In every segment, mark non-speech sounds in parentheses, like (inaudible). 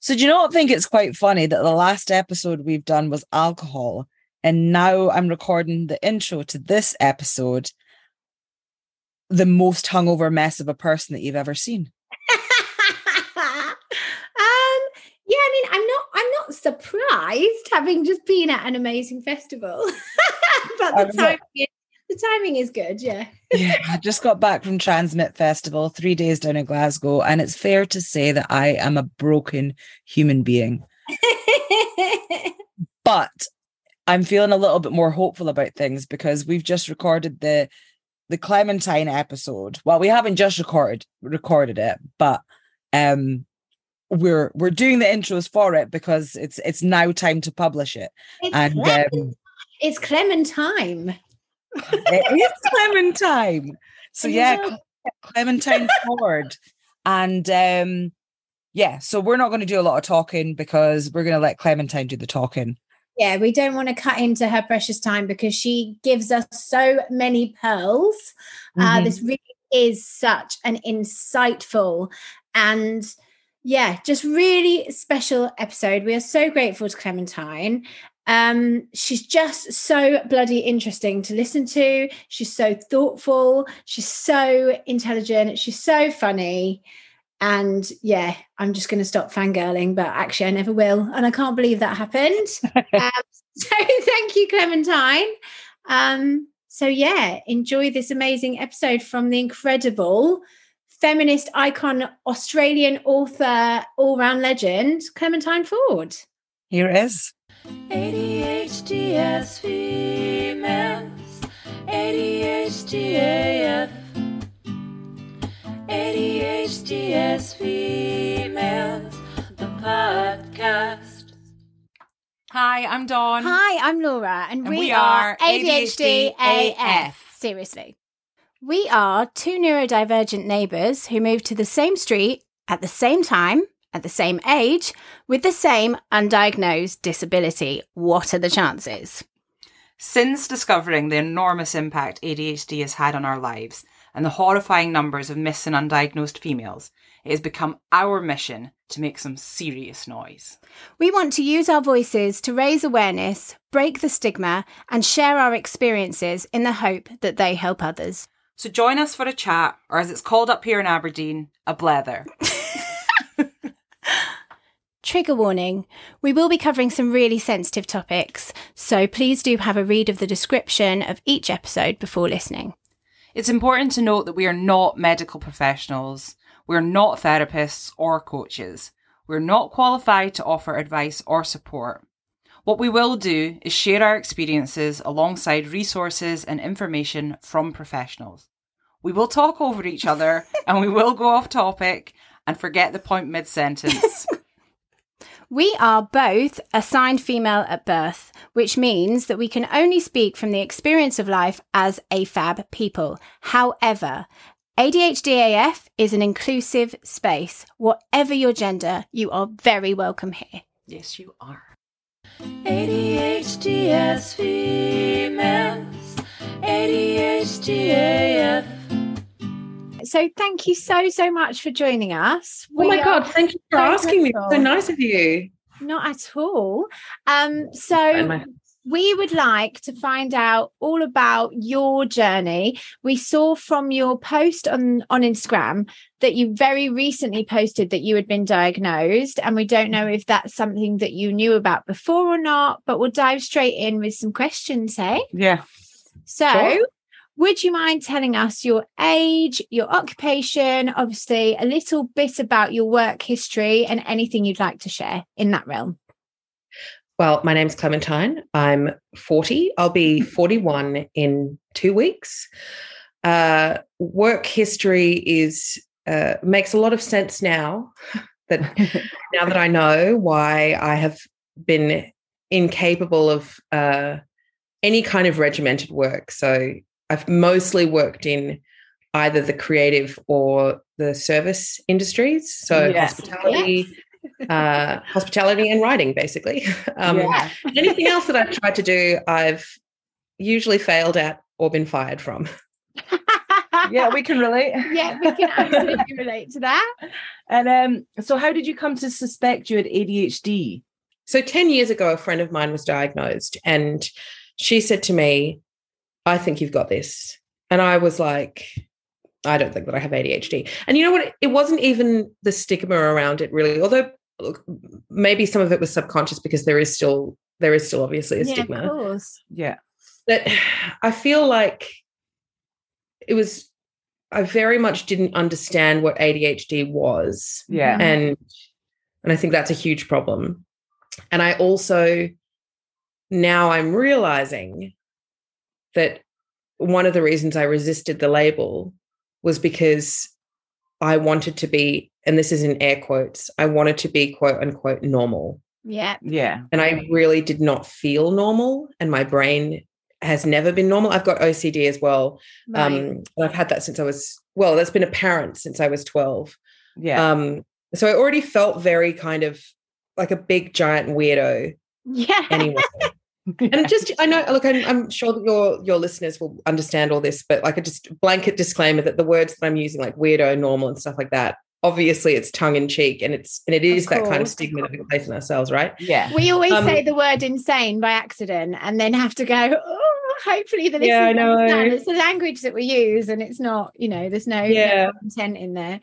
So do you not think it's quite funny that the last episode we've done was alcohol, and now I'm recording the intro to this episode, the most hungover mess of a person that you've ever seen. (laughs) um, yeah, I mean, I'm not I'm not surprised having just been at an amazing festival. (laughs) but the is, the timing is good, yeah. yeah, I just got back from TRNSMT Festival, three days down in Glasgow, and it's fair to say that I am a broken human being. (laughs) but I'm feeling a little bit more hopeful about things because we've just recorded the the Clementine episode. Well, we haven't just recorded recorded it, but um we're we're doing the intros for it because it's it's now time to publish it. It's and um, it's Clementine. It is Clementine. So yeah, Clementine (laughs) Ford. And um yeah, so we're not going to do a lot of talking because we're going to let Clementine do the talking. Yeah, we don't want to cut into her precious time because she gives us so many pearls. Uh, mm-hmm. Uh, this really is such an insightful and yeah, just really special episode. We are so grateful to Clementine. Um, she's just so bloody interesting to listen to. She's so thoughtful. She's so intelligent. She's so funny. And yeah, I'm just going to stop fangirling, but actually, I never will. And I can't believe that happened. (laughs) um, so (laughs) thank you, Clementine. Um, so yeah, enjoy this amazing episode from the incredible feminist icon, Australian author, all round legend, Clementine Ford. Here it is. ADHD females, ADHD AF. ADHD females, the podcast. Hi, I'm Dawn. Hi, I'm Laura, and, and we, we, are ADHD, ADHD AF. AF. Seriously. We are two neurodivergent neighbours who moved to the same street at the same time, at the same age, with the same undiagnosed disability. What are the chances? Since discovering the enormous impact ADHD has had on our lives and the horrifying numbers of missing undiagnosed females, it has become our mission to make some serious noise. We want to use our voices to raise awareness, break the stigma, and share our experiences in the hope that they help others. So join us for a chat, or as it's called up here in Aberdeen, a blether. (laughs) Trigger warning we will be covering some really sensitive topics, so please do have a read of the description of each episode before listening. It's important to note that we are not medical professionals, we're not therapists or coaches, we're not qualified to offer advice or support. What we will do is share our experiences alongside resources and information from professionals. We will talk over each other and we will go off topic and forget the point mid sentence. (laughs) We are both assigned female at birth, which means that we can only speak from the experience of life as AFAB people. However, ADHDAF is an inclusive space. Whatever your gender, you are very welcome here. Yes, you are. ADHD females, ADHD AF. So thank you so so much for joining us. We oh my god, thank you for so asking me. So nice of you. Not at all. Um, so we would like to find out all about your journey. We saw from your post on, on Instagram that you very recently posted that you had been diagnosed. And we don't know if that's something that you knew about before or not, but we'll dive straight in with some questions, hey? Yeah. So, sure. Would you mind telling us your age, your occupation, obviously a little bit about your work history and anything you'd like to share in that realm? Well, my name's Clementine. I'm 40. I'll be 41 in two weeks. Uh, work history is uh, makes a lot of sense now that (laughs) now that I know why I have been incapable of uh, any kind of regimented work. So I've mostly worked in either the creative or the service industries. So yes. hospitality, yes uh, hospitality and writing, basically. (laughs) Um, yeah. anything else that I've tried to do, I've usually failed at or been fired from. (laughs) yeah, we can relate. (laughs) yeah, we can absolutely relate to that. And um, so how did you come to suspect you had ADHD? So 10 years ago, a friend of mine was diagnosed and she said to me, I think you've got this. And I was like, I don't think that I have ADHD. And you know what? It wasn't even the stigma around it really, although look, maybe some of it was subconscious because there is still there is still obviously a yeah, stigma. of course. Yeah. But I feel like it was I very much didn't understand what ADHD was. Yeah. Mm-hmm. And and I think that's a huge problem. And I also now I'm realizing that one of the reasons I resisted the label was because I wanted to be, and this is in air quotes, I wanted to be quote unquote normal. Yeah. Yeah. And I really did not feel normal. And my brain has never been normal. I've got OCD as well. Right. Um, and I've had that since I was, well, that's been apparent since I was 12. Yeah. Um, so I already felt very kind of like a big giant weirdo (laughs) yeah. anyway. And just I know, look, I'm, I'm sure that your your listeners will understand all this, but like a just blanket disclaimer that the words that I'm using, like weirdo, normal, and stuff like that, obviously it's tongue in cheek, and it's and it is that kind of stigma that we place on ourselves, right? yeah. We always Um, say the word insane by accident and then have to go, oh, hopefully the Yeah, I listeners know. understand. It's the language that we use and it's not, you know, there's no, no Yeah. content in there.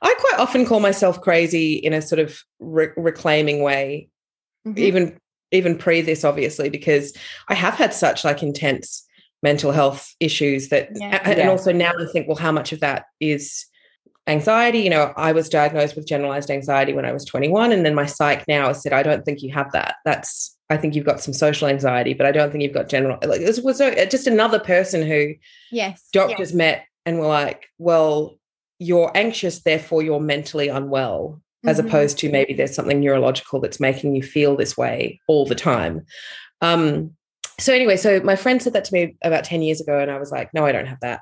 I quite often call myself crazy in a sort of re- reclaiming way, Mhm. even even pre this, obviously, because I have had such like intense mental health issues that, Yeah. and Yeah. also now I think, well, how much of that is anxiety? You know, I was diagnosed with generalized anxiety when I was 21, and then my psych now has said, I don't think you have that. That's I think you've got some social anxiety, but I don't think you've got general. Like this was a, just another person who Yes. doctors met and were like, well, you're anxious, therefore you're mentally unwell, as Mhm. opposed to maybe there's something neurological that's making you feel this way all the time. Um, so anyway, so my friend said that to me about 10 years ago, and I was like, no, I don't have that.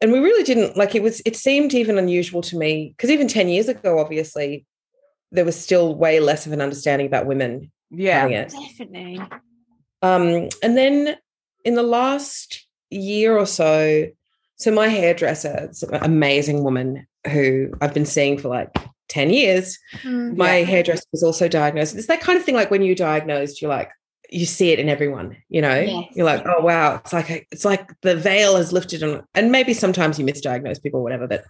And we really didn't like it was, it seemed even unusual to me because even 10 years ago, obviously, there was still way less of an understanding about women Yeah. Definitely. Um, and then in the last year or so, so my hairdresser, it's an amazing woman who I've been seeing for like 10 years. Mm. My Yeah. hairdresser was also diagnosed. It's that kind of thing like when you're diagnosed, you're like, you see it in everyone, you know? Yes. You're like, oh wow, it's like a, it's like the veil is lifted and and maybe sometimes you misdiagnose people or whatever. But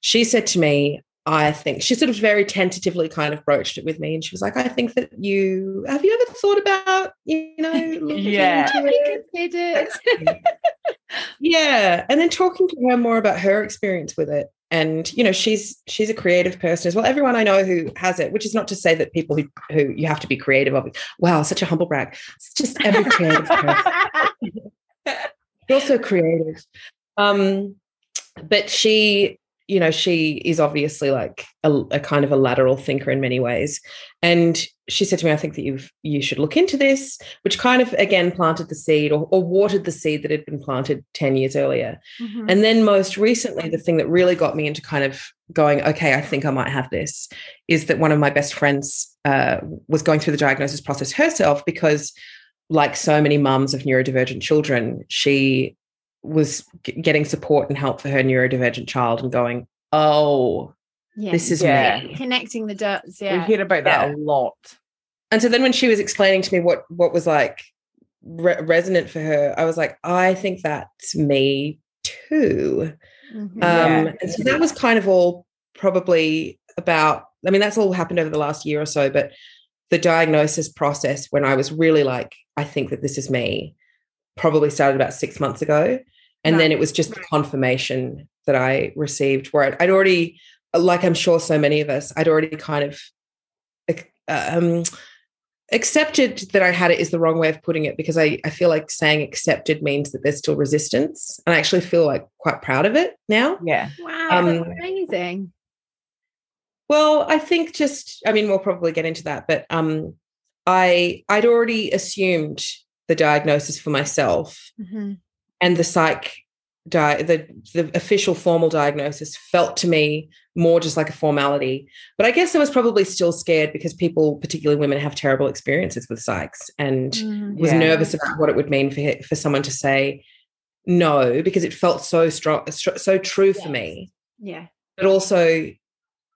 she said to me, I think she sort of very tentatively kind of broached it with me, and she was like, "I think that you have you ever thought about you know (laughs) looking Yeah. into it?" Considered. yeah and then talking to her more about her experience with it and you know she's she's a creative person as well. Everyone i know who has it which is not to say that people who, who you have to be creative of wow such a humble brag. It's just every creative person. (laughs) You're also creative. Um but she you know she is obviously like a, a kind of a lateral thinker in many ways and she said to me i think that you've you should look into this which kind of again planted the seed or, or watered the seed that had been planted 10 years earlier Mhm. and then most recently the thing that really got me into kind of going okay i think i might have this is that one of my best friends uh, was going through the diagnosis process herself because like so many mums of neurodivergent children she was g- getting support and help for her neurodivergent child and going oh Yeah. this is Yeah. me connecting the dots. Yeah. We hear about that Yeah. a lot. and so then when she was explaining to me what what was like re- resonant for her i was like i think that's me too Mhm. Yeah. um and so that was kind of all probably about i mean that's all happened over the last year or so but the diagnosis process when i was really like i think that this is me probably started about six months ago and then it was just the confirmation that i received where I'd, I'd already like i'm sure so many of us i'd already kind of um accepted that i had it is the wrong way of putting it because i, I feel like saying accepted means that there's still resistance and i actually feel like quite proud of it now Yeah. wow. um, amazing. Well, I think just I mean we'll probably get into that, but um I I'd already assumed the diagnosis for myself Mhm. And the psych di- the the official formal diagnosis felt to me more just like a formality. But I guess I was probably still scared because people, particularly women, have terrible experiences with psychs and Mhm. was Yeah. nervous about what it would mean for for someone to say no because it felt so strong so true for me Yeah. but also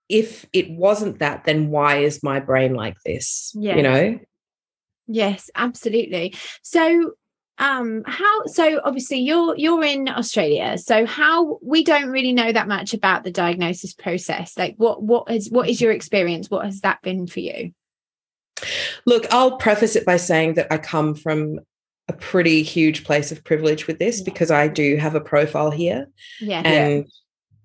if it wasn't that then why is my brain like this Yes. you know Yes, absolutely. So um how so obviously you're you're in Australia. So how we don't really know that much about the diagnosis process. Like what what is what is your experience? What has that been for you? look i'll preface it by saying that i come from a pretty huge place of privilege with this Yeah. because i do have a profile here Yeah. and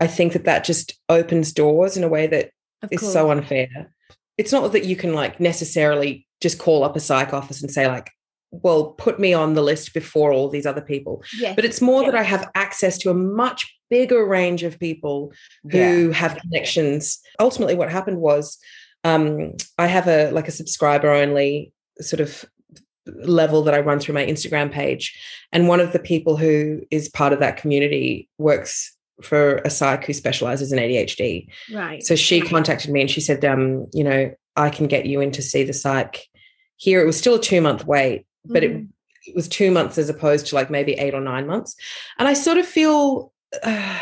i think that that just opens doors in a way that of is course. so unfair it's not that you can like necessarily just call up a psych office and say like well put me on the list before all these other people. Yes. but it's more that i have access to a much bigger range of people who have connections. Ultimately what happened was um, i have a like a subscriber only sort of level that i run through my instagram page. And one of the people who is part of that community works for a psych who specializes in adhd right. so she contacted me and she said um, you know i can get you in to see the psych. Here it was still a two month wait but it Mhm. it was two months as opposed to like maybe eight or nine months. And I sort of feel, uh,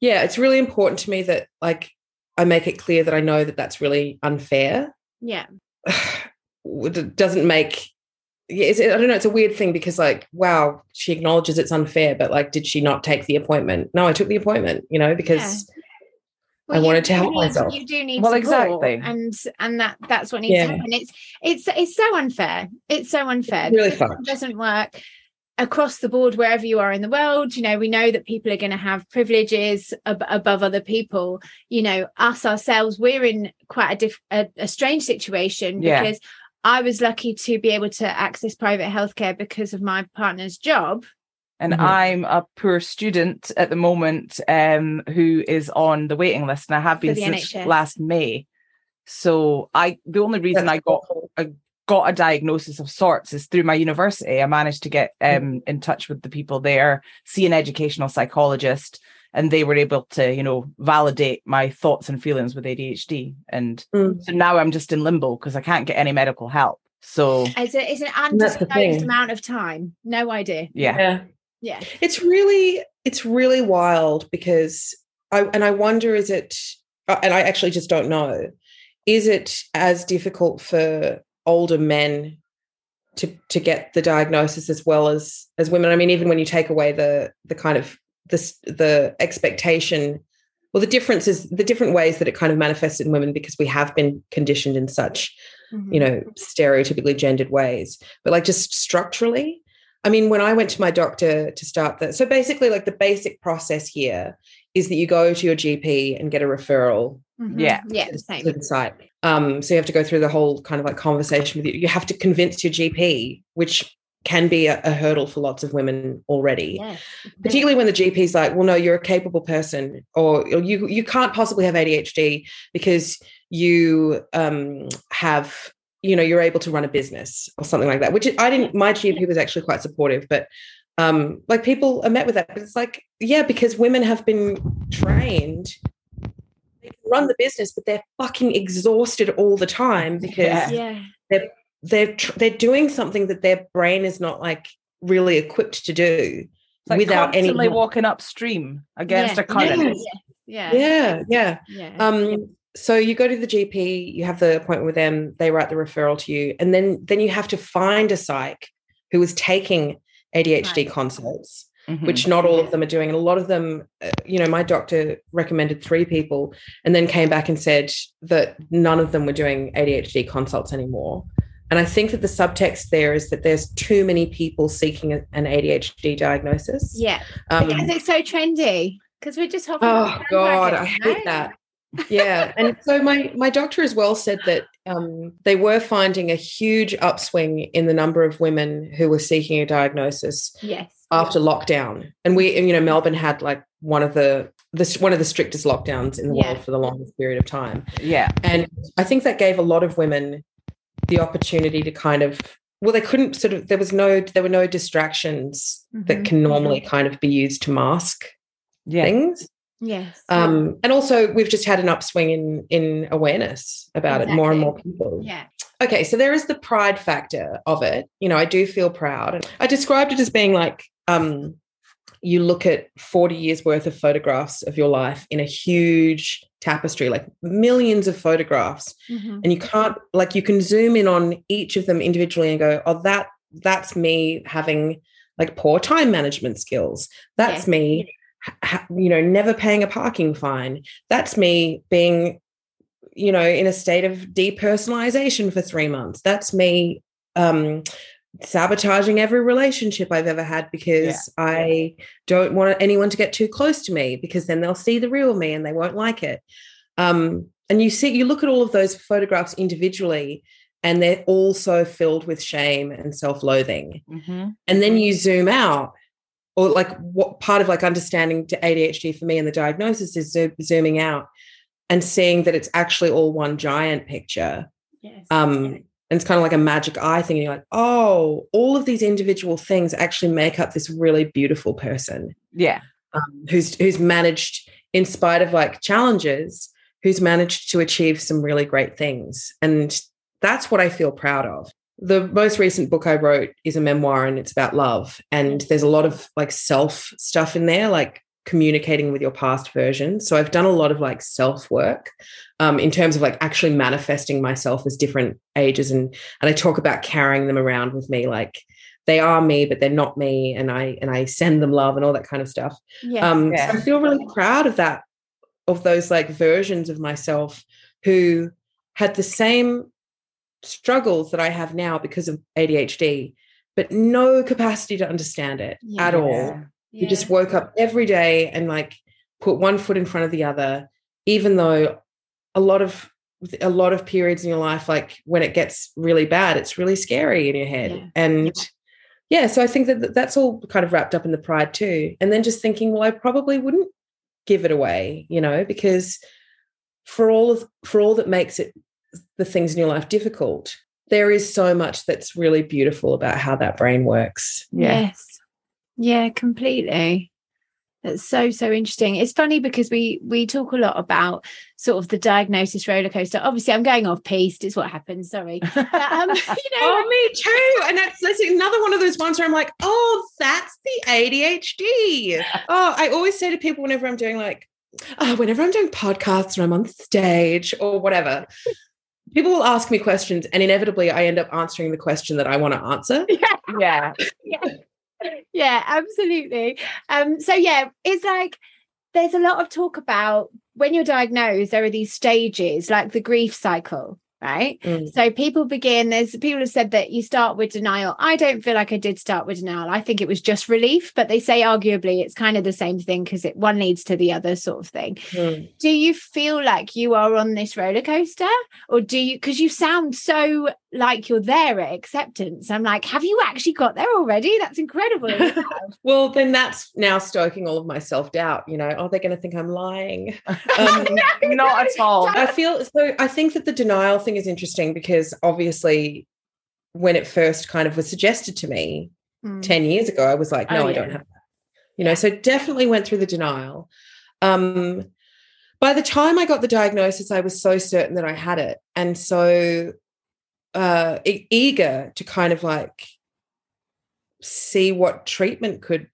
yeah, it's really important to me that like I make it clear that I know that that's really unfair. yeah. (sighs) it doesn't make, yeah, I don't know, it's a weird thing because like, wow, she acknowledges it's unfair, but like, did she not take the appointment? No, I took the appointment, you know, because I you wanted to do help need- myself. You do need Well, support, exactly. and and that that's what needs Yeah. to happen. It's it's it's so unfair. It's so unfair. It's really The system fucked. doesn't work across the board wherever you are in the world. You know, we know that people are going to have privileges ab- above other people. You know, us ourselves, we're in quite a diff- a, a strange situation Yeah. because. I was lucky to be able to access private healthcare because of my partner's job. And Mhm. I'm a poor student at the moment um, who is on the waiting list, and I have been since NHS. last May. So I, the only reason I got got a diagnosis of sorts is through my university. I managed to get um, in touch with the people there, see an educational psychologist, and they were able to, you know, validate my thoughts and feelings with ADHD. And Mm. so now I'm just in limbo because I can't get any medical help. So It's, a, it's an that's undisclosed amount of time. No idea. yeah, yeah. Yeah. It's really it's really wild because I and I wonder is it uh, and I actually just don't know is it as difficult for older men to to get the diagnosis as well as as women I mean even when you take away the the kind of this the expectation well the difference is the different ways that it kind of manifests in women because we have been conditioned in such Mhm. you know, stereotypically gendered ways, but like just structurally. I mean, when I went to my doctor to start that, so basically, like the basic process here is that you go to your GP and get a referral Mhm. Yeah. Yeah. to, Same. to the site. Um, so you have to go through the whole kind of like conversation with you. You have to convince your GP, which can be a, a hurdle for lots of women already Yes. particularly when the GP's like, well, no, you're a capable person, or you you can't possibly have ADHD because you um, have, you know, you're able to run a business or something like that. Which I didn't. My GP was actually quite supportive, but um, like people are met with that. But it's like, yeah, because women have been trained. They can run the business, but they're fucking exhausted all the time because Yeah. They're tr- they're doing something that their brain is not like really equipped to do like without any walking upstream against yeah. a current. Yeah. Yeah. yeah yeah Yeah. um so you go to the gp you have the appointment with them they write the referral to you and then then you have to find a psych who is taking adhd Right. consults Mhm. which not all of them are doing and a lot of them uh, you know my doctor recommended three people and then came back and said that none of them were doing adhd consults anymore and i think that the subtext there is that there's too many people seeking an adhd diagnosis Yeah. um, because it's so trendy. Because we're just hopping. Oh on God, I hate no? that. Yeah, and so my my doctor as well said that um, they were finding a huge upswing in the number of women who were seeking a diagnosis Yes. after lockdown, and we, you know, Melbourne had like one of the the one of the strictest lockdowns in the Yeah. world for the longest period of time, yeah, and I think that gave a lot of women the opportunity to kind of well, they couldn't sort of there was no there were no distractions that Mhm. can normally kind of be used to mask yeah. things. Yes. Um, and also we've just had an upswing in in awareness about it more and more people yeah. okay so there is the pride factor of it you know i do feel proud i described it as being like um you look at 40 years worth of photographs of your life in a huge tapestry, like millions of photographs, Mhm. and you can't like you can zoom in on each of them individually and go, oh, that that's me having like poor time management skills. That's Yeah. me, you know, never paying a parking fine. That's me being, you know, in a state of depersonalization for three months. That's me um sabotaging every relationship I've ever had because I don't want anyone to get too close to me because then they'll see the real me and they won't like it. Um, and you see, you look at all of those photographs individually, and they're all so filled with shame and self-loathing. Mhm. And then you zoom out, or like what part of like understanding to ADHD for me and the diagnosis is zo- zooming out and seeing that it's actually all one giant picture Yes. um and it's kind of like a magic eye thing and you're like oh all of these individual things actually make up this really beautiful person Yeah. um, who's who's managed in spite of like challenges who's managed to achieve some really great things and that's what i feel proud of the most recent book i wrote is a memoir and it's about love and there's a lot of like self stuff in there like communicating with your past versions so i've done a lot of like self work um, in terms of like actually manifesting myself as different ages and and i talk about carrying them around with me like they are me but they're not me and i and i send them love and all that kind of stuff yes. um Yeah. so i feel really proud of that of those like versions of myself who had the same struggles that i have now because of adhd but no capacity to understand it at all. Yeah. you just woke up every day and like put one foot in front of the other even though a lot of a lot of periods in your life like when it gets really bad it's really scary in your head. Yeah. and yeah. so i think that that's all kind of wrapped up in the pride too. And then just thinking well i probably wouldn't give it away you know because for all of for all that makes it the things in your life difficult there is so much that's really beautiful about how that brain works Yeah. Yes. Yeah, completely. That's so so interesting. It's funny because we we talk a lot about sort of the diagnosis roller coaster. Obviously, I'm going off piste. It's what happens. Sorry. (laughs) But, um, (laughs) you know, Oh, me too. And that's, that's another one of those ones where I'm like, oh, that's the ADHD. Oh, I always say to people whenever I'm doing like, oh, whenever I'm doing podcasts or I'm on stage or whatever, people will ask me questions and inevitably I end up answering the question that I want to answer. (laughs) Yeah. yeah, yeah, absolutely. Um, so yeah, it's like there's a lot of talk about when you're diagnosed, there are these stages, like the grief cycle, right? Mm. So people begin, there's people have said that you start with denial. I don't feel like I did start with denial. I think it was just relief, but they say arguably it's kind of the same thing because it one leads to the other sort of thing. Mm. Do you feel like you are on this roller coaster? Or do you because you sound so like you're there at acceptance? I'm like, have you actually got there already? That's incredible. (laughs) Well, then that's now stoking all of my self doubt. You know, oh, they're going to think I'm lying. (laughs) Um, (laughs) Not at all. I feel so. I think that the denial thing is interesting because obviously, when it first kind of was suggested to me Mm. 10 years ago, I was like, no, Oh, I don't have that. You know, so definitely went through the denial. Um, by the time I got the diagnosis, I was so certain that I had it. And so uh, eager to kind of like see what treatment could.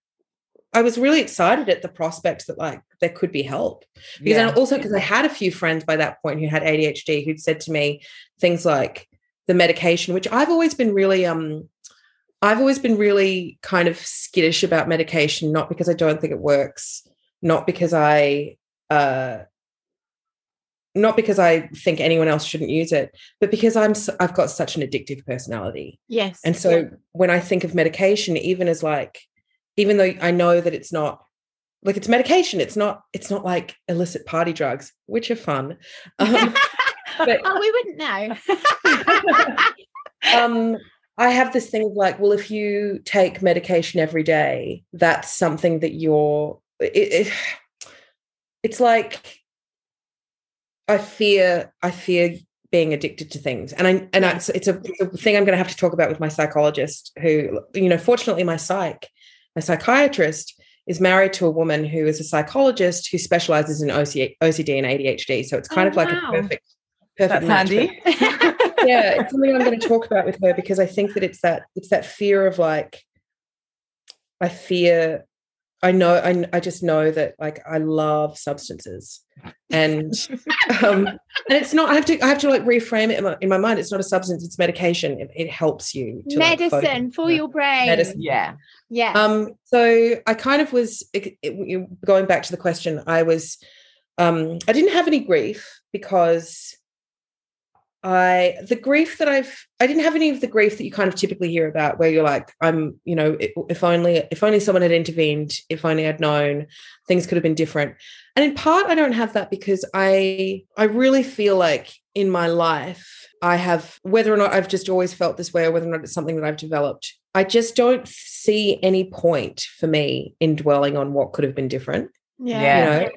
I was really excited at the prospect that like there could be help because Yeah. I also because I had a few friends by that point who had ADHD who'd said to me things like the medication, which I've always been really um I've always been really kind of skittish about medication, not because I don't think it works, not because I uh not because I think anyone else shouldn't use it, but because I'm I've got such an addictive personality. Yes. And so when I think of medication, even as like, even though I know that it's not like it's medication, it's not it's not like illicit party drugs, which are fun. (laughs) Um, but- oh, we wouldn't know. (laughs) um, I have this thing of like, well, if you take medication every day, that's something that you're. It, it, (sighs) it's like I fear. I fear being addicted to things, and I and I, it's, it's a, it's a thing I'm going to have to talk about with my psychologist. Who, you know, fortunately, my psych, my psychiatrist is married to a woman who is a psychologist who specializes in OC, OCD and ADHD. So it's kind Oh, of like wow. a perfect, perfect That's handy. yeah, it's something I'm going to talk about with her because I think that it's that it's that fear of like I fear I know I, I just know that like I love substances and (laughs) um and it's not I have to I have to like reframe it in my, in my mind it's not a substance it's medication it, it helps you to, like. Medicine for your brain. Medicine. Yeah. Yeah. um so I kind of was it- it- going back to the question I was um I didn't have any grief because I the grief that I've I didn't have any of the grief that you kind of typically hear about where you're like I'm you know if only if only someone had intervened if only I'd known things could have been different and in part I don't have that because I I really feel like in my life I have whether or not I've just always felt this way or whether or not it's something that I've developed I just don't see any point for me in dwelling on what could have been different yeah. Yeah. you know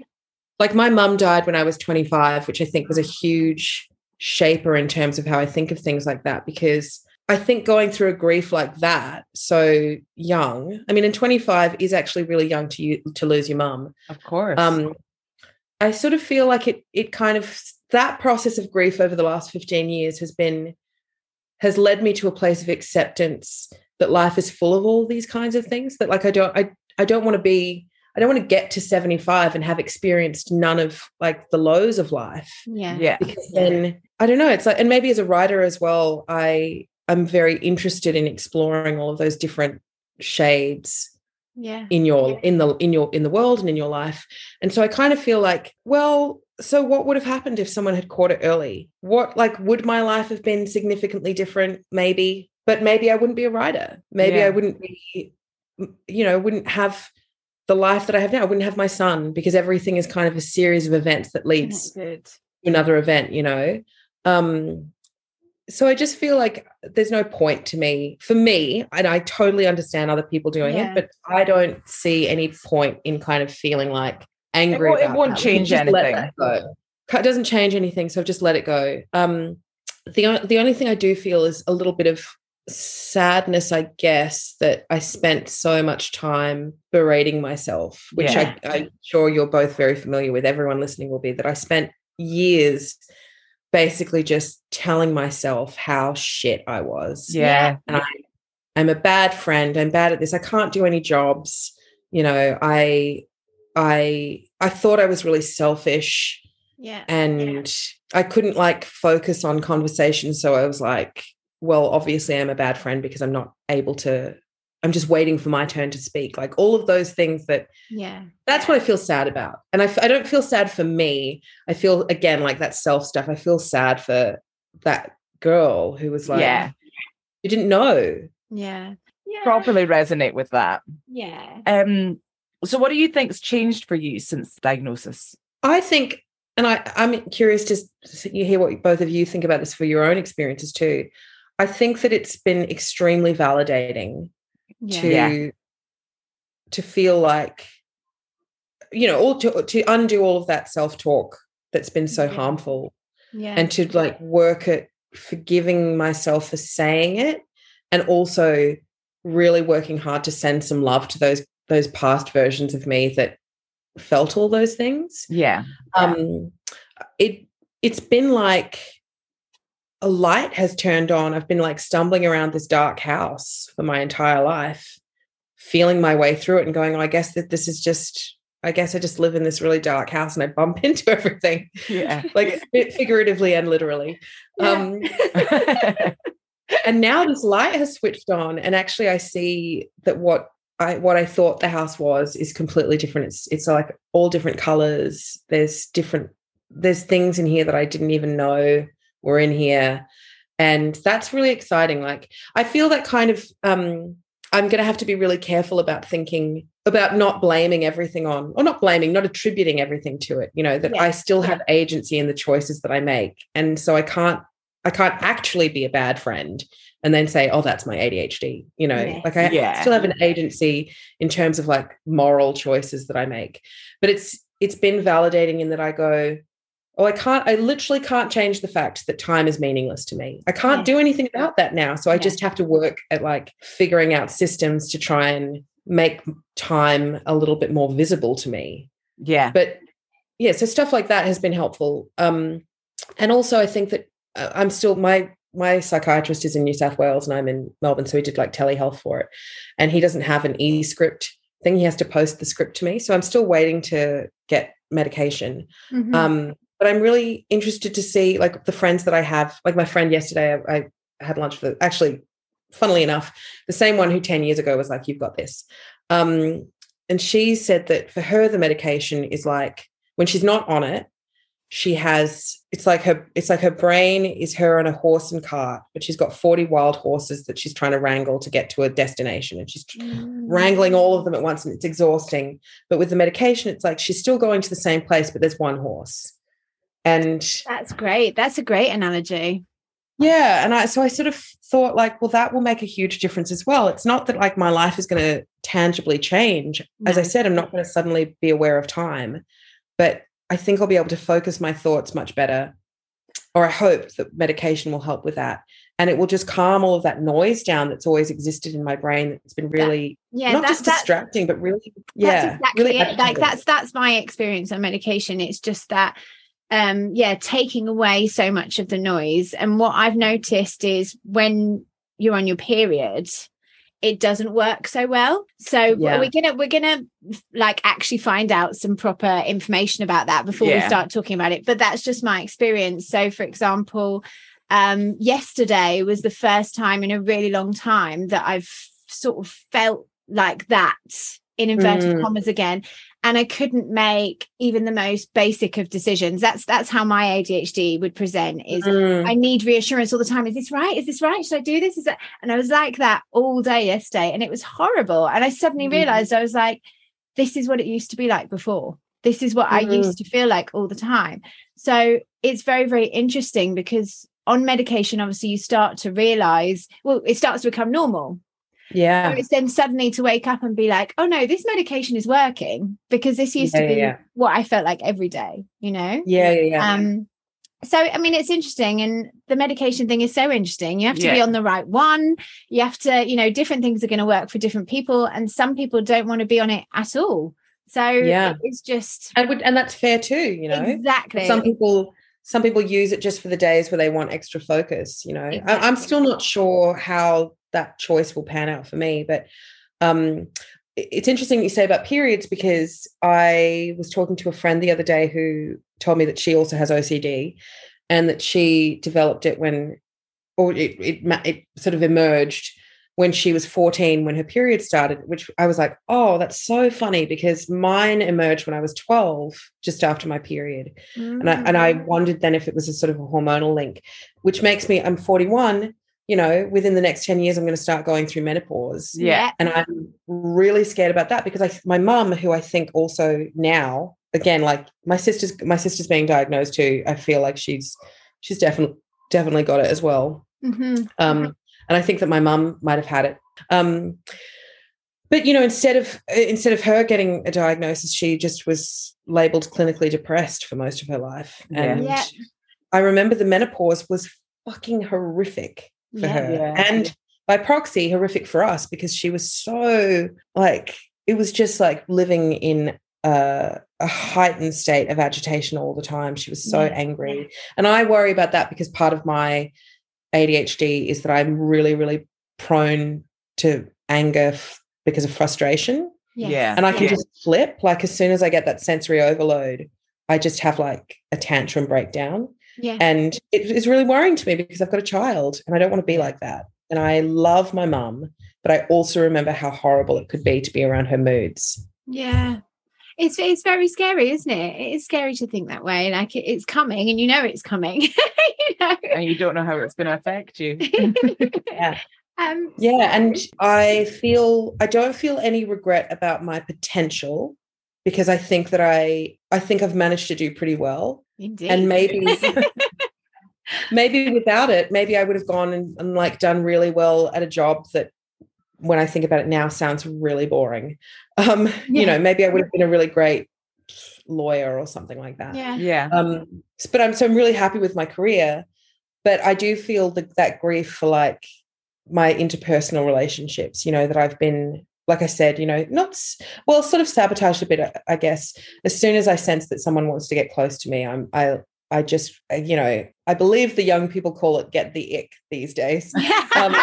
like my mum died when i was 25 which i think was a huge shaper in terms of how i think of things like that because i think going through a grief like that so young i mean in 25 is actually really young to you to lose your mum Of course. um i sort of feel like it it kind of that process of grief over the last 15 years has been has led me to a place of acceptance that life is full of all these kinds of things that like i don't i i don't want to be i don't want to get to 75 and have experienced none of like the lows of life Yeah. yeah. because then i don't know it's like and maybe as a writer as well i i'm very interested in exploring all of those different shades Yeah. in your in the in your in the world and in your life. And so i kind of feel like well so what would have happened if someone had caught it early? What like would my life have been significantly different? Maybe but maybe i wouldn't be a writer. Maybe Yeah. i wouldn't be you know wouldn't have the life that i have now. I wouldn't have my son because everything is kind of a series of events that leads to another event you know um so i just feel like there's no point to me for me and i totally understand other people doing Yeah. it but i don't see any point in kind of feeling like angry won't- it won't change anything. it doesn't change anything so I've just let it go um the, the only thing i do feel is a little bit of sadness i guess that i spent so much time berating myself which Yeah. I, i'm sure you're both very familiar with everyone listening will be that i spent years basically just telling myself how shit I was. Yeah. And I, I'm a bad friend. I'm bad at this. I can't do any jobs. You know, I I I thought I was really selfish Yeah. and I couldn't like focus on conversations. So I was like, well, obviously I'm a bad friend because I'm not able to, I'm just waiting for my turn to speak. Like all of those things that Yeah. that's what I feel sad about. And I, f- I don't feel sad for me. I feel again like that self stuff. I feel sad for that girl who was like, Yeah. you didn't know. Yeah. Yeah. Properly resonate with that. Yeah. Um, so what do you think's changed for you since the diagnosis? I think, and I, I'm curious to you hear what both of you think about this for your own experiences too. I think that it's been extremely validating Yeah. to Yeah. to feel like you know all to, to undo all of that self-talk that's been so Yeah. harmful Yeah. and to like work at forgiving myself for saying it and also really working hard to send some love to those those past versions of me that felt all those things Yeah. um it it's been like a light has turned on. I've been like stumbling around this dark house for my entire life feeling my way through it and going oh, i guess that this is just i guess i just live in this really dark house and i bump (laughs) into everything. Yeah. like figuratively and literally. (laughs) Um and now this light has switched on and actually i see that what i what i thought the house was is completely different. It's it's like all different colors. There's different there's things in here that i didn't even know were in here and that's really exciting like i feel that kind of um i'm going to have to be really careful about thinking about not blaming everything on or not blaming not attributing everything to it you know that Yeah. i still have agency in the choices that i make and so i can't i can't actually be a bad friend and then say oh that's my adhd you know Yes. like i Yeah. still have an agency in terms of like moral choices that i make but it's it's been validating in that i go oh i can't i literally can't change the fact that time is meaningless to me i can't Yeah. do anything about that now so i Yeah. just have to work at like figuring out systems to try and make time a little bit more visible to me yeah. but yeah so stuff like that has been helpful um and also i think that uh, i'm still my my psychiatrist is in new south wales and i'm in melbourne so he did like telehealth for it and he doesn't have an e-script thing. He has to post the script to me. So I'm still waiting to get medication. Mhm. Um, but I'm really interested to see like the friends that I have. Like my friend yesterday, I, I had lunch with actually, funnily enough, the same one who 10 years ago was like, You've got this. Um, and she said that for her, the medication is like when she's not on it, she has it's like her it's like her brain is her on a horse and cart, but she's got 40 wild horses that she's trying to wrangle to get to a destination. And she's Mm. wrangling all of them at once and it's exhausting. But with the medication, it's like she's still going to the same place, but there's one horse. And That's great. That's a great analogy. yeah, and I so I sort of thought like, well, that will make a huge difference as well. It's not that like my life is going to tangibly change. As I said, I'm not going to suddenly be aware of time, but I think I'll be able to focus my thoughts much better. Or I hope that medication will help with that. And it will just calm all of that noise down that's always existed in my brain that's been really Yeah, not that- just distracting, but really, yeah, exactly really. Like that's that's my experience on medication. It's just that um yeah, taking away so much of the noise. And what I've noticed is when you're on your period, it doesn't work so well. So Yeah. we're gonna we're gonna like actually find out some proper information about that before we start talking about it. But that's just my experience. So for example, um yesterday was the first time in a really long time that I've sort of felt like that in inverted Mm. commas again and i couldn't make even the most basic of decisions. That's that's how my adhd would present is Mm. i need reassurance all the time. Is this right? Is this right? Should i do this? Is that and i was like that all day yesterday and it was horrible. And i suddenly Mm. realized i was like this is what it used to be like before. This is what i Mm. used to feel like all the time. So it's very very interesting because on medication obviously you start to realize well it starts to become normal yeah. so it's then suddenly to wake up and be like, oh no, this medication is working because this used Yeah, to be yeah. what I felt like every day, you know? Yeah, yeah, yeah. Um, so I mean, it's interesting, and the medication thing is so interesting. You have to be on the right one. You have to, you know, different things are going to work for different people, and some people don't want to be on it at all. So Yeah. it's just and would, and that's fair too, you know. exactly Some people some people use it just for the days where they want extra focus, you know. I, I'm still not sure how that choice will pan out for me, but um it's interesting you say about periods because I was talking to a friend the other day who told me that she also has OCD and that she developed it when or it it, it sort of emerged when she was 14 when her period started which i was like oh that's so funny because mine emerged when i was 12 just after my period and I, and I Mm. wondered then if it was a sort of a hormonal link which makes me i'm 41 you know within the next 10 years i'm going to start going through menopause Yeah. and i'm really scared about that because i my mum who i think also now again like my sister's my sister's being diagnosed too i feel like she's she's definitely definitely got it as well Mhm. um, and I think that my mum might have had it. Um, but you know, instead of uh, instead of her getting a diagnosis, she just was labeled clinically depressed for most of her life. And Yeah. I remember the menopause was fucking horrific for Yeah. her, Yeah. and by proxy, horrific for us because she was so like it was just like living in a, a heightened state of agitation all the time. She was so Yeah. angry, and I worry about that because part of my ADHD is that I'm really, really prone to anger f- because of frustration. Yes. Yeah. And I can Yeah. just flip. Like, as soon as I get that sensory overload, I just have like a tantrum breakdown. Yeah And it is really worrying to me because I've got a child and I don't want to be like that. And I love my mum, but I also remember how horrible it could be to be around her moods. Yeah. It's it's very scary, isn't it? It is scary to think that way. Like it, it's coming and you know it's coming. (laughs) you know. And you don't know how it's going to affect you. (laughs) Yeah. um Yeah, and I feel I don't feel any regret about my potential because I think that I I think I've managed to do pretty well. Indeed. And maybe (laughs) maybe without it, maybe I would have gone and, and like done really well at a job that when I think about it now sounds really boring. Um, you know, maybe I would have been a really great lawyer or something like that. yeah. Yeah. Um, but I'm so I'm really happy with my career. But I do feel that that grief for like my interpersonal relationships, you know, that I've been, like I said, you know, not well, sort of sabotaged a bit, I- guess. As soon as I sense that someone wants to get close to me, I'm I I just you know, I believe the young people call it get the ick these days. (laughs) Um,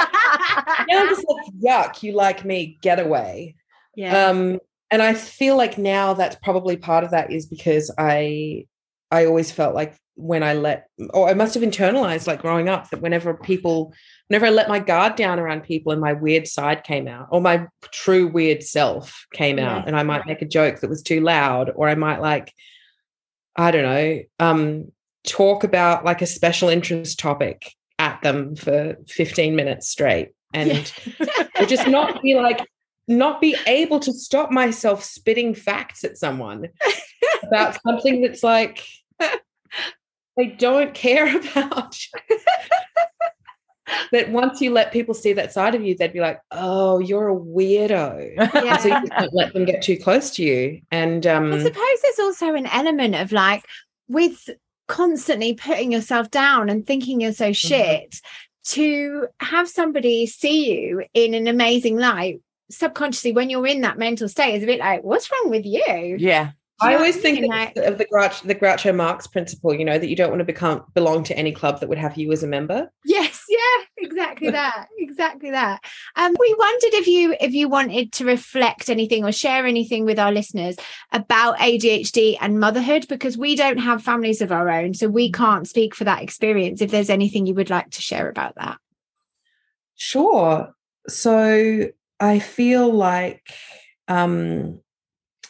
Yeah, I'm just like, yuck, you like me, get away. Yeah. Um, and I feel like now that's probably part of that is because I I always felt like when I let or I must have internalized like growing up that whenever people whenever I let my guard down around people and my weird side came out or my true weird self came Yeah. out and I might make a joke that was too loud or I might like I don't know um talk about like a special interest topic at them for 15 minutes straight and or just not be like not be able to stop myself spitting facts at someone (laughs) about something that's like they don't care (laughs) about that once you let people see that side of you they'd be like oh you're a weirdo. Yeah. so you just don't let them get too close to you. And um I suppose there's also an element of like with constantly putting yourself down and thinking you're so shit to have somebody see you in an amazing light subconsciously when you're in that mental state is a bit like what's wrong with you? Yeah. I always I think it's of the Grouch, the Groucho Marx principle, you know, that you don't want to become belong to any club that would have you as a member. Yes, (laughs) yeah, exactly that. Exactly that. Um, we wondered if you if you wanted to reflect anything or share anything with our listeners about ADHD and motherhood, because we don't have families of our own, so we can't speak for that experience. If there's anything you would like to share about that. Sure. So I feel like um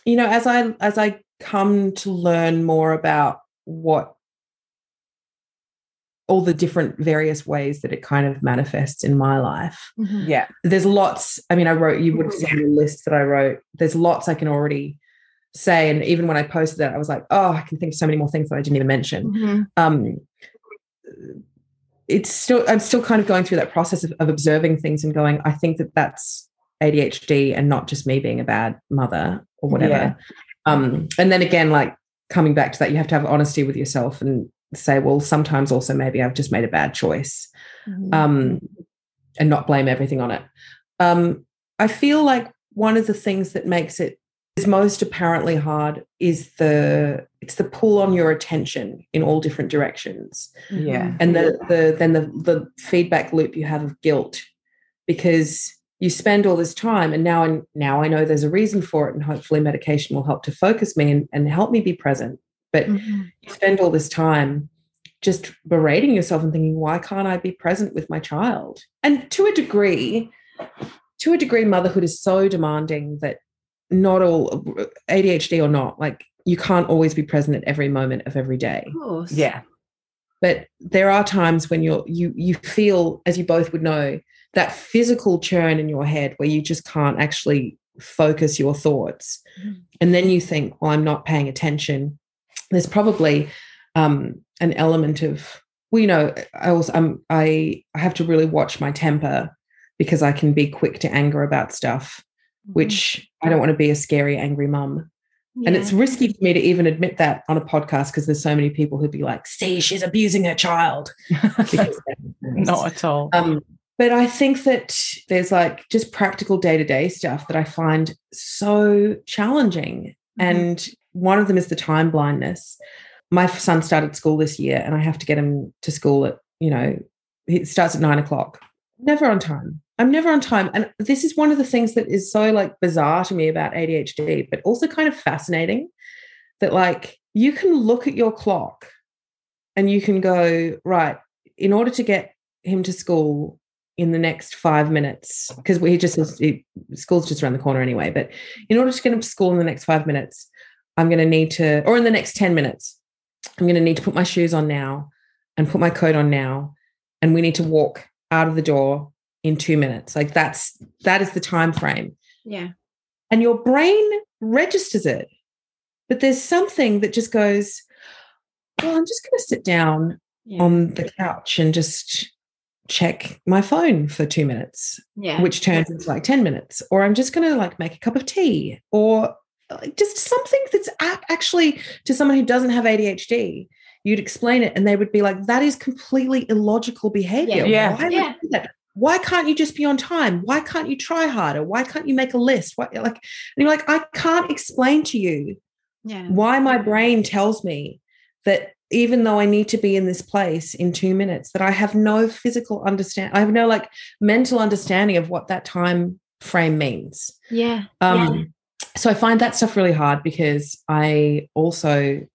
you know as I as I come to learn more about what all the different various ways that it kind of manifests in my life. Yeah. There's lots I mean I wrote you would have seen the list that I wrote. There's lots I can already say and even when I posted that I was like, "Oh, I can think of so many more things that I didn't even mention." Mhm. um it's still i'm still kind of going through that process of, of observing things and going i think that that's adhd and not just me being a bad mother or whatever Yeah. um and then again like coming back to that you have to have honesty with yourself and say well sometimes also maybe i've just made a bad choice Mhm. um, and not blame everything on it. Um, I feel like one of the things that makes it is most apparently hard is the it's the pull on your attention in all different directions, Yeah. and the the then the the feedback loop you have of guilt because you spend all this time and now and now I know there's a reason for it and hopefully medication will help to focus me and, and help me be present. But Mhm. you spend all this time just berating yourself and thinking, why can't I be present with my child? And to a degree, to a degree, motherhood is so demanding that not all ADHD or not, like you can't always be present at every moment of every day. Of course. Yeah. But there are times when you're you you feel, as you both would know, that physical churn in your head where you just can't actually focus your thoughts. Mhm. And then you think, well, I'm not paying attention. There's probably um, an element of, well, you know, I also um, I I have to really watch my temper because I can be quick to anger about stuff, which I don't want to be a scary, angry mum. And it's risky for me to even admit that on a podcast because there's so many people who'd be like, see, she's abusing her child. (laughs) Not at all. um, but I think that there's like just practical day to day stuff that I find so challenging. Mhm. And one of them is the time blindness. My son started school this year and I have to get him to school at, you know, it starts at nine o'clock. Never on time. I'm never on time. And this is one of the things that is so like bizarre to me about ADHD, but also kind of fascinating that like you can look at your clock and you can go, right, in order to get him to school in the next five minutes, because we just he, school's just around the corner anyway, but in order to get him to school in the next five minutes, I'm going to need to, or in the next 10 minutes, I'm going to need to put my shoes on now and put my coat on now. And we need to walk out of the door in two minutes. Like that's, that is the time frame Yeah. and your brain registers it. But there's something that just goes, well, I'm just going to sit down Yeah. on the couch and just check my phone for two minutes, yeah. which turns into like 10 minutes. Or I'm just going to like make a cup of tea or like, just something that's actually to someone who doesn't have ADHD. You'd explain it and they would be like, that is completely illogical behavior. Yeah. Why would Yeah. do that? Why can't you just be on time? Why can't you try harder? Why can't you make a list? Why, like, and you're like, I can't explain to you yeah. why my brain tells me that even though I need to be in this place in two minutes, that I have no physical understand, I have no like mental understanding of what that time frame means. Yeah. Um, So I find that stuff really hard because I also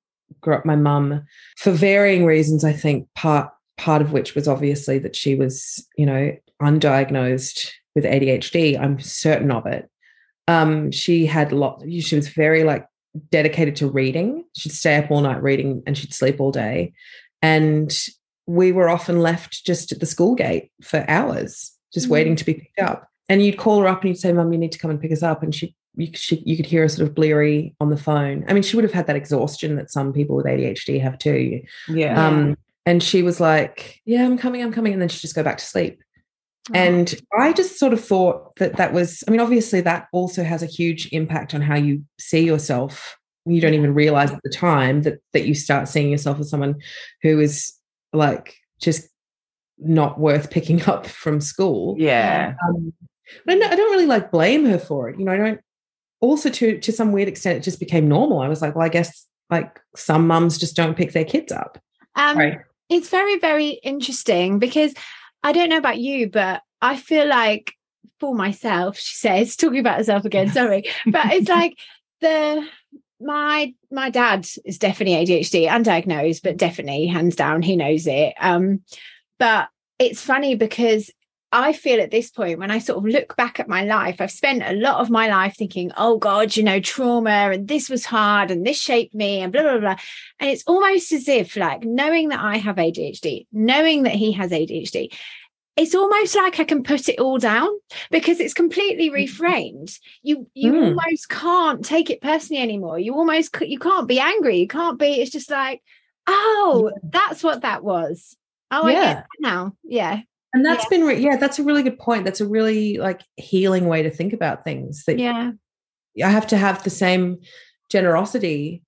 grew up my mum for varying reasons. I think part part of which was obviously that she was, you know, undiagnosed with ADHD. I'm certain of it. Um, she had a lot. She was very like dedicated to reading. She'd stay up all night reading, and she'd sleep all day. And we were often left just at the school gate for hours, just Mm. waiting to be picked up. And you'd call her up and you'd say, "Mum, you need to come and pick us up." And she, you, she, you could hear her sort of bleary on the phone. I mean, she would have had that exhaustion that some people with ADHD have too. Yeah. Um, and she was like, "Yeah, I'm coming, I'm coming," and then she'd just go back to sleep. And I just sort of thought that that was, I mean, obviously that also has a huge impact on how you see yourself. You don't even realize at the time that that you start seeing yourself as someone who is like just not worth picking (laughs) up from school. yeah. Um, but I, no- I don't really like blame her for it. You know, I don't. Also, to to some weird extent, it just became normal. I was like, well, I guess like some mums just don't pick their kids up. Um, Right. It's very, very interesting because I don't know about you, but I feel like for myself, she says, (laughs) talking about herself again, sorry, but it's (laughs) like the my my dad is definitely ADHD, undiagnosed, but definitely hands down, he knows it. Um, but it's funny because I feel at this point, when I sort of look back at my life, I've spent a lot of my life thinking, oh God, you know, trauma and this was hard and this shaped me and blah, blah, blah. And it's almost as if, like, knowing that I have ADHD, knowing that he has ADHD, it's almost like I can put it all down because it's completely reframed. You you Mm. almost can't take it personally anymore. You almost you can't be angry. You can't be. It's just like, oh, that's what that was. Oh, I get that now. Yeah, And that's been, re- yeah, that's a really good point. That's a really like healing way to think about things. That yeah, I have to have the same generosity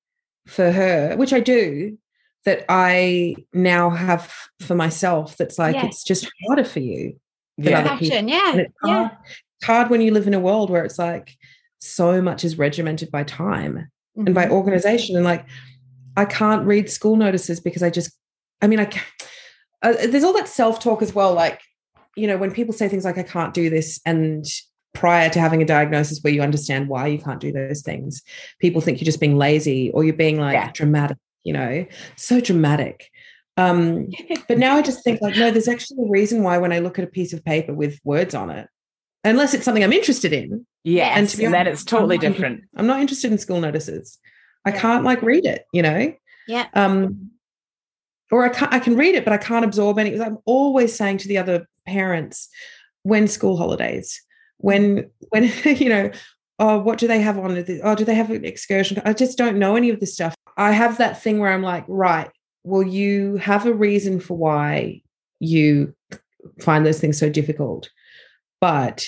for her, which I do, that I now have for myself. That's like, Yeah. it's just harder for you. Yeah. passion. Yeah, it's yeah, hard, it's hard when you live in a world where it's like so much is regimented by time and by Mhm. organization. And like, I can't read school notices because I just, I mean, I can't, uh, there's all that self talk as well. Like, you know, when people say things like, I can't do this, and prior to having a diagnosis where you understand why you can't do those things, people think you're just being lazy or you're being like Yeah. dramatic, you know, so dramatic. Um, but now I just think like, no, there's actually a reason why when I look at a piece of paper with words on it, unless it's something I'm interested in, Yes. And to be then honest, it's totally I'm not- different. I'm not interested in school notices. I can't like read it, you know? Yeah. Um, or I can't I can read it, but I can't absorb any. I'm always saying to the other parents, when school holidays, when when (laughs) you know, oh, what do they have on? Oh, do they have an excursion? I just don't know any of this stuff. I have that thing where I'm like, right, well, you have a reason for why you find those things so difficult. But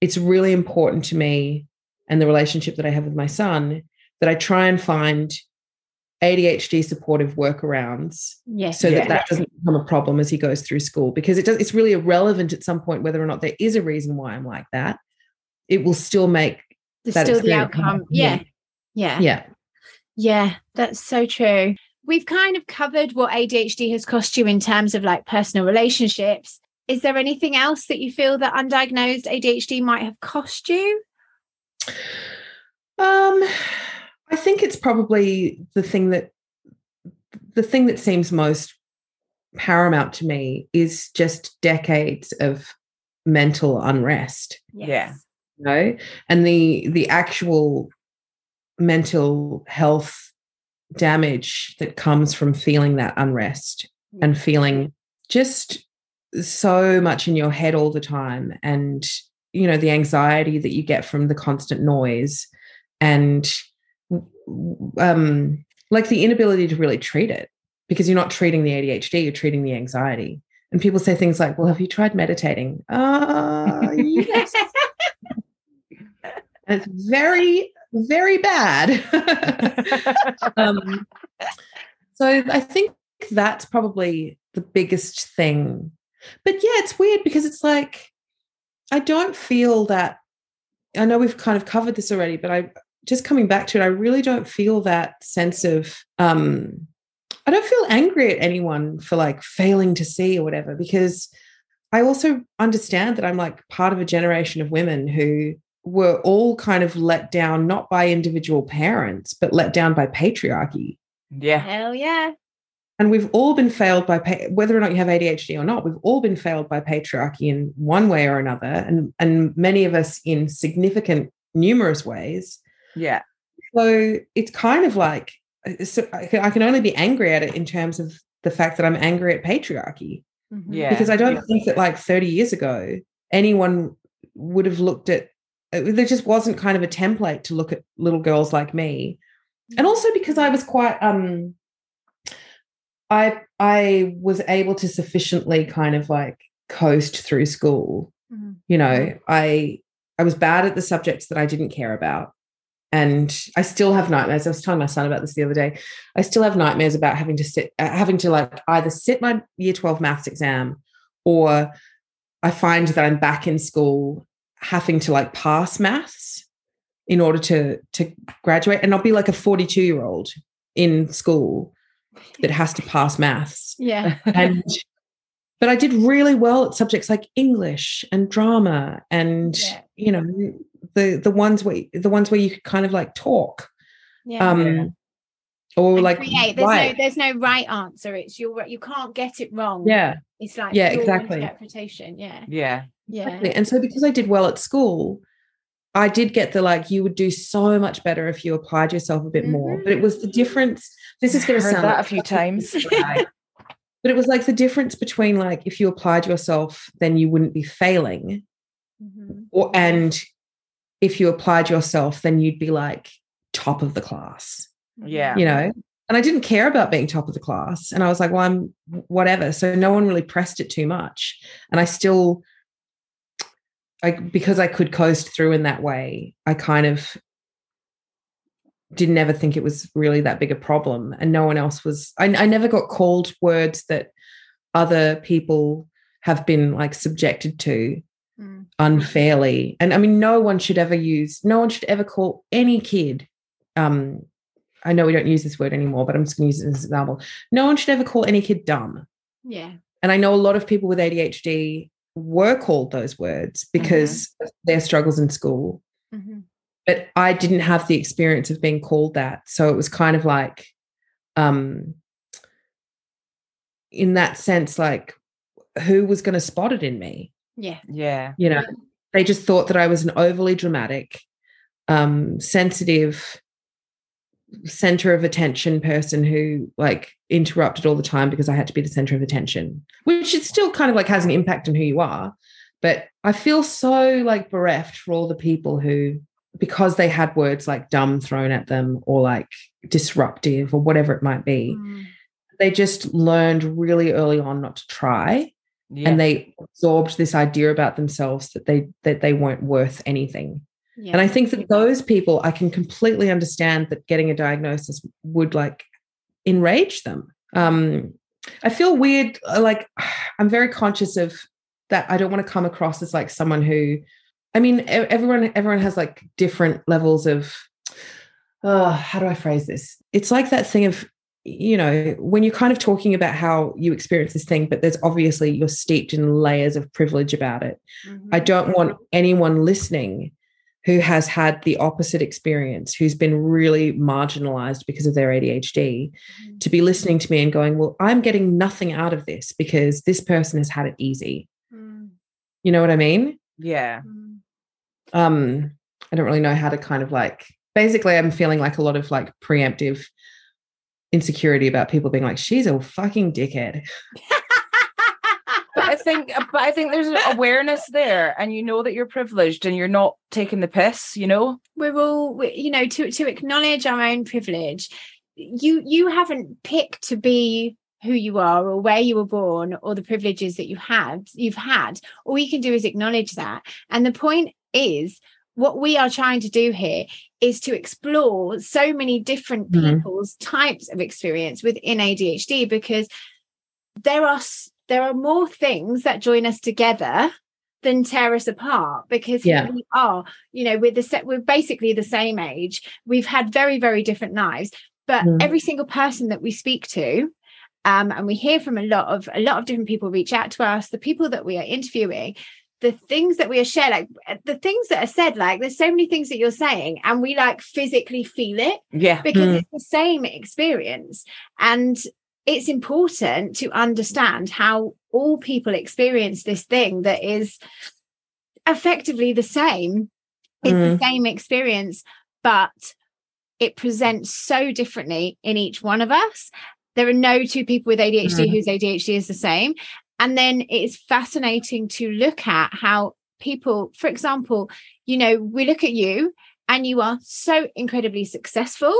it's really important to me and the relationship that I have with my son that I try and find ADHD supportive workarounds yes, so Yeah. that that doesn't become a problem as he goes through school because it does it's really irrelevant at some point whether or not there is a reason why I'm like that it will still make There's that still the outcome. Yeah. Yeah, yeah, yeah Yeah, that's so true. We've kind of covered what ADHD has cost you in terms of like personal relationships. Is there anything else that you feel that undiagnosed ADHD might have cost you? Um, I think it's probably the thing that the thing that seems most paramount to me is just decades of mental unrest. Yeah. You know, and the the actual mental health damage that comes from feeling that unrest and feeling just so much in your head all the time and you know the anxiety that you get from the constant noise and um like the inability to really treat it because you're not treating the ADHD you're treating the anxiety. And people say things like well have you tried meditating? Uh yes. (laughs) And it's very very bad. (laughs) Um so i think that's probably the biggest thing. But yeah it's weird because it's like i don't feel that i know we've kind of covered this already but i just coming back to it i really don't feel that sense of um i don't feel angry at anyone for like failing to see or whatever because I also understand that I'm like part of a generation of women who were all kind of let down, not by individual parents, but let down by patriarchy. Yeah. Hell yeah. And we've all been failed by pa- whether or not you have ADHD or not. We've all been failed by patriarchy in one way or another, and and many of us in significant, numerous ways. Yeah. So it's kind of like uh, so I can only be angry at it in terms of the fact that I'm angry at patriarchy Mhm. Yeah. because I don't Yeah. think that like 30 years ago anyone would have looked at uh, there just wasn't kind of a template to look at little girls like me and also because I was quite um I I was able to sufficiently kind of like coast through school Mhm. you know I I was bad at the subjects that I didn't care about and I still have nightmares. I was telling my son about this the other day. I still have nightmares about having to sit, uh, having to like either sit my year 12 maths exam or I find that I'm back in school having to like pass maths in order to to graduate and I'll be like a 42 year old in school that has to pass maths Yeah. and but I did really well at subjects like English and drama and Yeah. you know the the ones where the ones where you could kind of like talk Yeah. um or And like create. There's write. no there's no right answer. It's your you can't get it wrong. yeah It's like Yeah, your exactly. interpretation. Yeah. Yeah. Yeah. exactly. and so because I did well at school I did get the like you would do so much better if you applied yourself a bit more but it was the difference this is going to sound that like a few times. (laughs) but it was like the difference between like if you applied yourself then you wouldn't be failing Mhm. or and if you applied yourself then you'd be like top of the class. Yeah. you know? And i didn't care about being top of the class. And i was like well i'm whatever. So no one really pressed it too much. And i still i because i could coast through in that way i kind of didn't ever think it was really that big a problem. And no one else was i, I never got called words that other people have been like subjected to Mm. unfairly. And i mean no one should ever use no one should ever call any kid um i know we don't use this word anymore but i'm just going to use it as an example. No one should ever call any kid dumb. Yeah. and i know a lot of people with adhd were called those words because of their struggles in school. Mhm. but i didn't have the experience of being called that. So it was kind of like um in that sense like who was going to spot it in me Yeah. Yeah. you know they just thought that i was an overly dramatic um sensitive center of attention person who like interrupted all the time because i had to be the center of attention which it still kind of like has an impact on who you are but i feel so like bereft for all the people who because they had words like dumb thrown at them or like disruptive or whatever it might be Mm. they just learned really early on not to try Yeah. and they absorbed this idea about themselves that they that they weren't worth anything Yeah. and i think that those people i can completely understand that getting a diagnosis would like enrage them um i feel weird uh, like (sighs) i'm very conscious of that i don't want to come across as like someone who i mean everyone everyone has like different levels of uh how do i phrase this it's like that thing of you know when you're kind of talking about how you experience this thing but there's obviously you're steeped in layers of privilege about it Mhm. I don't want anyone listening who has had the opposite experience, who's been really marginalized because of their ADHD, to be listening to me and going, Well, I'm getting nothing out of this because this person has had it easy. Mm. You know what I mean? yeah. Mm. Um, I don't really know how to kind of like basically I'm feeling like a lot of like preemptive insecurity about people being like, she's a fucking dickhead. But I think, but I think there's an awareness there, and you know that you're privileged, and you're not taking the piss. You know. we're all we- you know to to acknowledge our own privilege you you haven't picked to be who you are or where you were born or the privileges that you had you've had all you can do is acknowledge that and the point is what we are trying to do here is to explore so many different Mhm. people's types of experience within ADHD because there are there are more things that join us together than tear us apart because Yeah. we are you know we're the set we're basically the same age we've had very very different lives but Mhm. every single person that we speak to um, and we hear from a lot of a lot of different people reach out to us the people that we are interviewing the things that we are sharing like uh, the things that are said like there's so many things that you're saying and we like physically feel it Yeah. because Mm. it's the same experience and it's important to understand how all people experience this thing that is effectively the same it's the same experience but it presents so differently in each one of us there are no two people with ADHD Mhm. whose ADHD is the same and then it is fascinating to look at how people for example you know we look at you and you are so incredibly successful.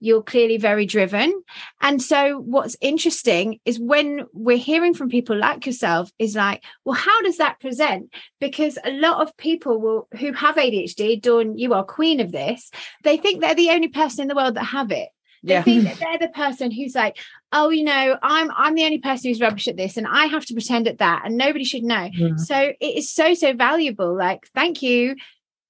You're clearly very driven. And so what's interesting is when we're hearing from people like yourself is like well how does that present? Because a lot of people will who have adhd dawn you are queen of this they think they're the only person in the world that have it they Yeah. think that (laughs) they're the person who's like oh you know i'm i'm the only person who's rubbish at this and i have to pretend at that and nobody should know Mhm. so it is so so valuable like thank you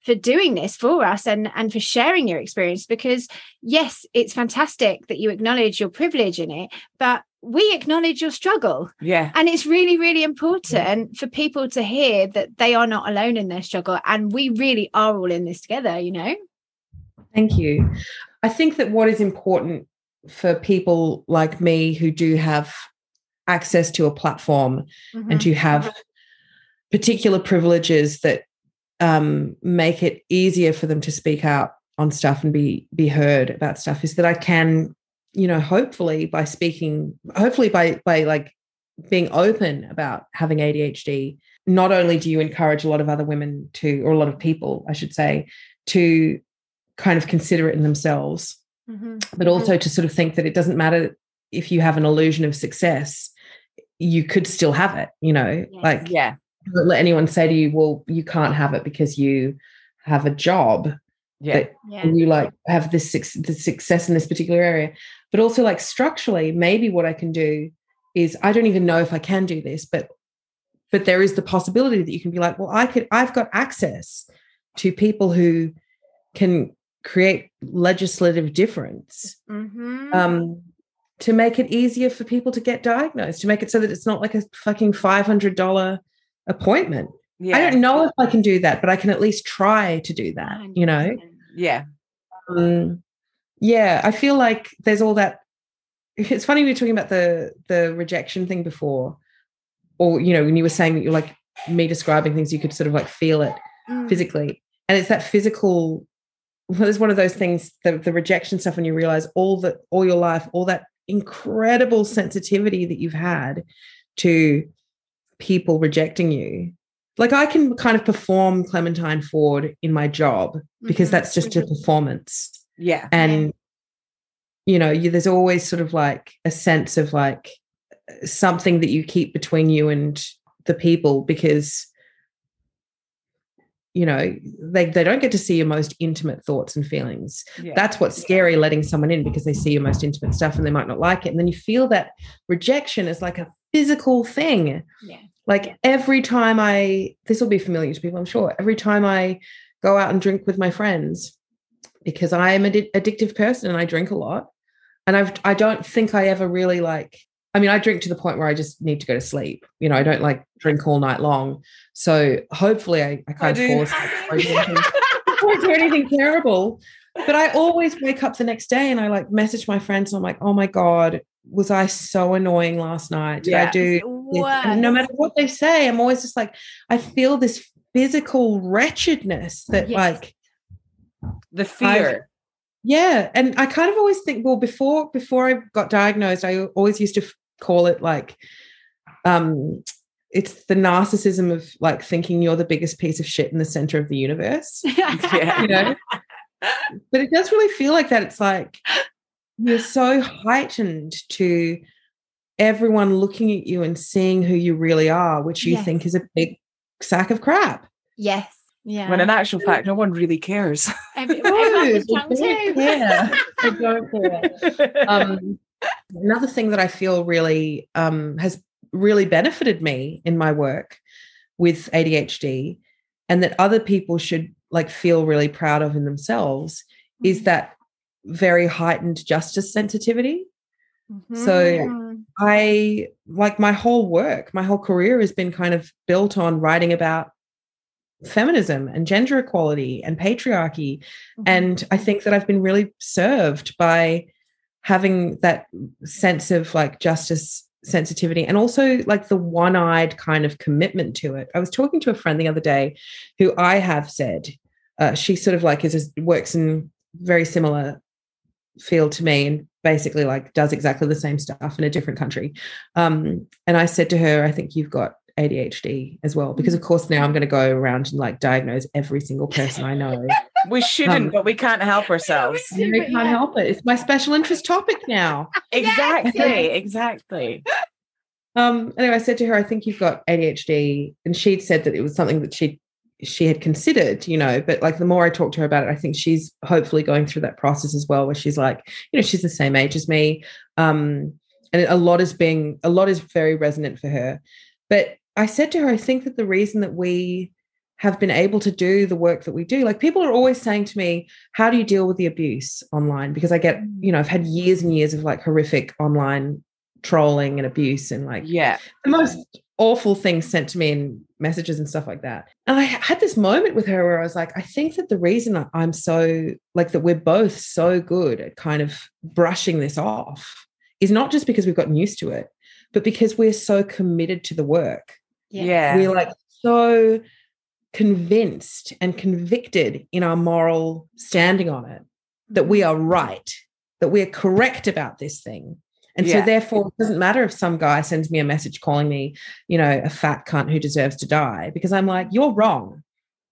for doing this for us and and for sharing your experience because yes it's fantastic that you acknowledge your privilege in it but we acknowledge your struggle Yeah. and it's really really important for people to hear that they are not alone in their struggle and we really are all in this together you know Thank you. I think that what is important for people like me who do have access to a platform and to have particular privileges that um, make it easier for them to speak out on stuff and be be heard about stuff is that I can, you know, hopefully by speaking, hopefully by by like being open about having ADHD, not only do you encourage a lot of other women to, or a lot of people, I should say, to kind of consider it in themselves, Mhm. but also to sort of think that it doesn't matter if you have an illusion of success, you could still have it, you know, Yes. like Yeah. don't let anyone say to you, well, you can't have it because you have a job Yeah. that yeah and you like have this suc- the success in this particular area. But also like structurally, maybe what I can do is I don't even know if I can do this, but but there is the possibility that you can be like, well, I could I've got access to people who can create legislative difference Mhm. um, to make it easier for people to get diagnosed, to make it so that it's not like a fucking five hundred dollar appointment. Yeah. I don't know if I can do that, but I can at least try to do that. You know, Yeah. um, yeah. I feel like there's all that. It's funny we were talking about the the rejection thing before, or you know, when you were saying that you're like me describing things, you could sort of like feel it Mm. physically and it's that physical well, it's one of those things the, the rejection stuff when you realize all that all your life all that incredible sensitivity that you've had to people rejecting you like i can kind of perform clementine ford in my job because Mhm. that's just a performance Yeah. and you know you, there's always sort of like a sense of like something that you keep between you and the people because you know they, they don't get to see your most intimate thoughts and feelings Yeah. that's what's scary letting someone in because they see your most intimate stuff and they might not like it and then you feel that rejection is like a physical thing Yeah. like every time i this will be familiar to people i'm sure every time i go out and drink with my friends because i am an addictive person and i drink a lot and i've i don't think i ever really like i mean i drink to the point where i just need to go to sleep you know i don't like drink all night long so hopefully i, I kind I of do. fall asleep I do anything- do anything terrible but I always wake up the next day and I like message my friends and I'm like, oh my God, was I so annoying last night? Did I do no matter what they say, I'm always just like, I feel this physical wretchedness that Yes. like, The fear. yeah. And I kind of always think, well, before before I got diagnosed, I always used to call it like um it's the narcissism of like thinking you're the biggest piece of shit in the center of the universe. (laughs) Yeah. you know but it does really feel like that it's like you're so heightened to everyone looking at you and seeing who you really are which you Yes. think is a big sack of crap yes yeah When in actual fact, no one really cares. Every, (laughs) No, everyone's they tongue don't too. care. They don't (laughs) care. um, another thing that I feel really um, has really benefited me in my work with ADHD, and that other people should like feel really proud of in themselves, is that very heightened justice sensitivity. So- Mhm. I like my whole work, my whole career has been kind of built on writing about feminism and gender equality and patriarchy. Mm-hmm. And I think that I've been really served by having that sense of like justice sensitivity and also like the one-eyed kind of commitment to it. I was talking to a friend the other day who I have said uh, she sort of like is a, works in very similar field to me and basically like does exactly the same stuff in a different country. Um, and I said to her, I think you've got ADHD as well, because of course now I'm going to go around and like diagnose every single person I know. (laughs) We shouldn't, Um, but we can't help ourselves. Yeah, I but can't yeah. help it. It's my special interest topic now. (laughs) Exactly, yes. exactly. Um, anyway, I said to her, I think you've got ADHD. And she'd said that it was something that she she had considered, you know, but like the more I talked to her about it, I think she's hopefully going through that process as well, where she's like, you know, she's the same age as me. Um, and a lot is being a lot is very resonant for her. But I said to her, I think that the reason that we have been able to do the work that we do, like people are always saying to me, How do you deal with the abuse online? Because I get, you know, I've had years and years of like horrific online trolling and abuse and like Yeah. the most awful things sent to me in messages and stuff like that. And I had this moment with her where I was like, I think that the reason I'm so like that we're both so good at kind of brushing this off is not just because we've gotten used to it, but because we're so committed to the work. Yeah. We're like so convinced and convicted in our moral standing on it that we are right, that we're correct about this thing. And Yeah. so, therefore, it doesn't matter if some guy sends me a message calling me, you know, a fat cunt who deserves to die, because I'm like, you're wrong.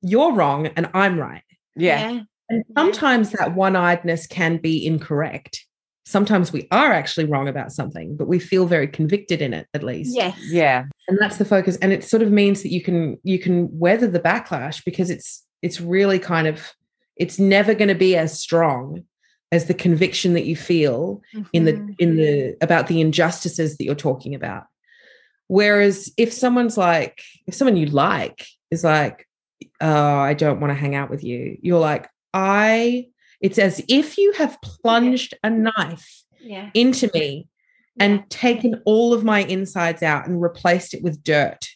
You're wrong, and I'm right. Yeah. And sometimes that one eyedness can be incorrect. Sometimes we are actually wrong about something, but we feel very convicted in it, at least Yes. Yeah. and that's the focus and it sort of means that you can you can weather the backlash because it's it's really kind of it's never going to be as strong as the conviction that you feel in the Mhm. in the about the injustices that you're talking about whereas if someone's like if someone you like is like oh i don't want to hang out with you you're like i it's as if you have plunged a knife yeah. into me and taken all of my insides out and replaced it with dirt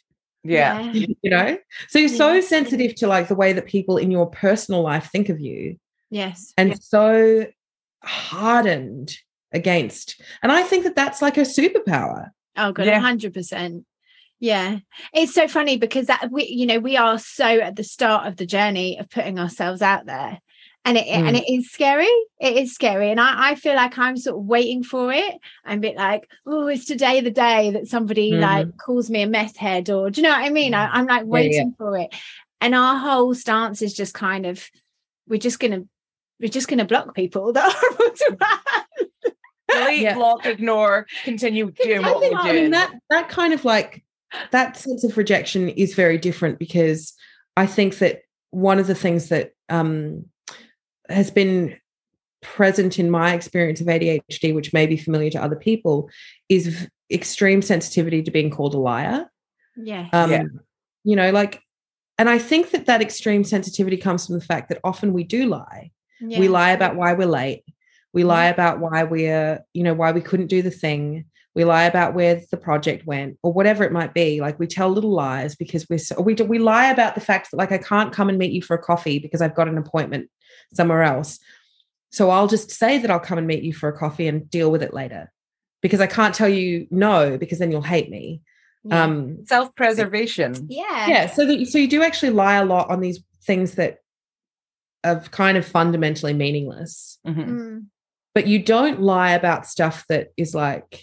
Yeah. you know so you're so Yeah. sensitive to like the way that people in your personal life think of you Yes. and so hardened against and i think that that's like a superpower Oh god, Yeah. hundred percent. Yeah, it's so funny because that we, you know, we are so at the start of the journey of putting ourselves out there, and it and Mm. it is scary. It is scary, and I, I feel like I'm sort of waiting for it. I'm a bit like, oh, is today the day that somebody like calls me a meth head, or do you know what I mean? I, I'm like Mm-hmm. yeah. waiting for it, and our whole stance is just kind of, we're just gonna, we're just gonna block people that (laughs) are around. Delete, Yeah. block, ignore, continue doing what I we're I mean, doing. that that kind of like that sense of rejection is very different because I think that one of the things that um, has been present in my experience of ADHD, which may be familiar to other people, is v- extreme sensitivity to being called a liar. Yeah. Um, Yeah. You know, like, and I think that that extreme sensitivity comes from the fact that often we do lie. yeah. We lie about why we're late. We Yeah. lie about why we're, you know, why we couldn't do the thing. We lie about where the project went or whatever it might be. Like we tell little lies because we're so, we do, we lie about the fact that like I can't come and meet you for a coffee because I've got an appointment somewhere else. So I'll just say that I'll come and meet you for a coffee and deal with it later because I can't tell you no because then you'll hate me. Yeah. Um, Self-preservation. yeah. yeah so that so you do actually lie a lot on these things that are kind of fundamentally meaningless Mhm. Mm. but you don't lie about stuff that is like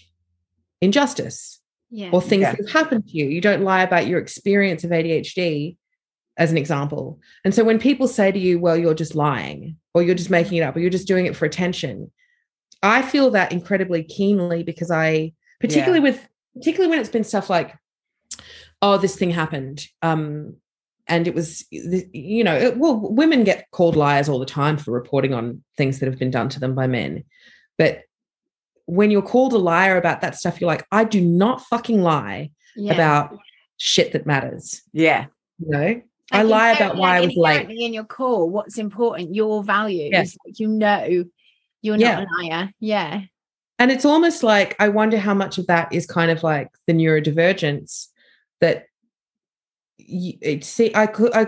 injustice Yeah. or things Yeah. that have happened to you. You don't lie about your experience of adhd as an example. And so when people say to you well you're just lying or you're just making it up or you're just doing it for attention i feel that incredibly keenly because i particularly with particularly when it's been stuff like oh this thing happened um and it was you know it- well women get called liars all the time for reporting on things that have been done to them by men. But when you're called a liar about that stuff you're like i do not fucking lie yeah. about shit that matters Yeah. you know i lie about why i was late in your core what's important your values Yeah. like, you know you're Yeah. not a liar yeah and it's almost like I wonder how much of that is kind of like the neurodivergence that y- it see I could I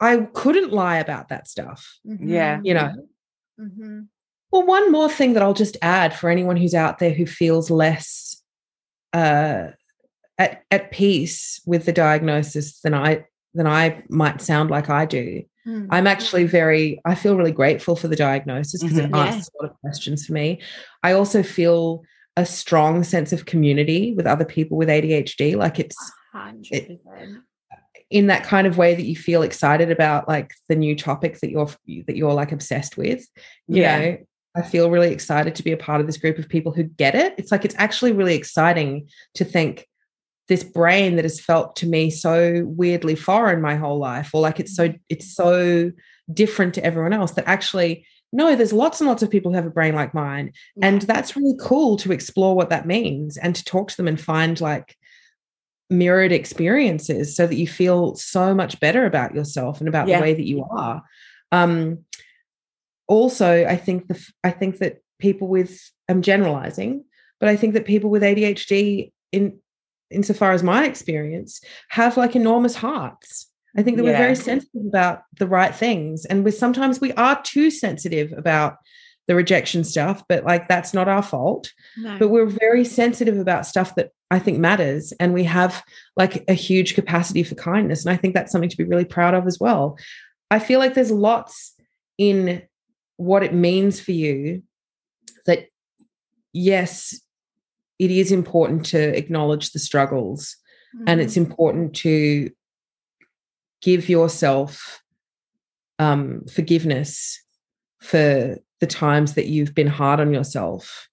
I couldn't lie about that stuff. Yeah. You know. Mhm. Well, one more thing that I'll just add for anyone who's out there who feels less uh, at at peace with the diagnosis than I than I might sound like I do. Mm. I'm actually very, I feel really grateful for the diagnosis because it Mhm. Yeah. answers a lot of questions for me. I also feel a strong sense of community with other people with ADHD. Like it's 100%. in that kind of way that you feel excited about like the new topic that you're that you're like obsessed with. You Yeah. know, I feel really excited to be a part of this group of people who get it. It's like it's actually really exciting to think this brain that has felt to me so weirdly foreign my whole life or like it's so it's so different to everyone else that actually no there's lots and lots of people who have a brain like mine and that's really cool to explore what that means and to talk to them and find like mirrored experiences so that you feel so much better about yourself and about Yeah. the way that you are um also i think the i think that people with i'm generalizing but i think that people with adhd in insofar as my experience have like enormous hearts i think that we're very sensitive about the right things and we sometimes we are too sensitive about the rejection stuff but like that's not our fault No. but we're very sensitive about stuff that I think matters. And we have like a huge capacity for kindness. And I think that's something to be really proud of as well. I feel like there's lots in what it means for you that, yes, it is important to acknowledge the struggles and it's important to give yourself um, forgiveness for the times that you've been hard on yourself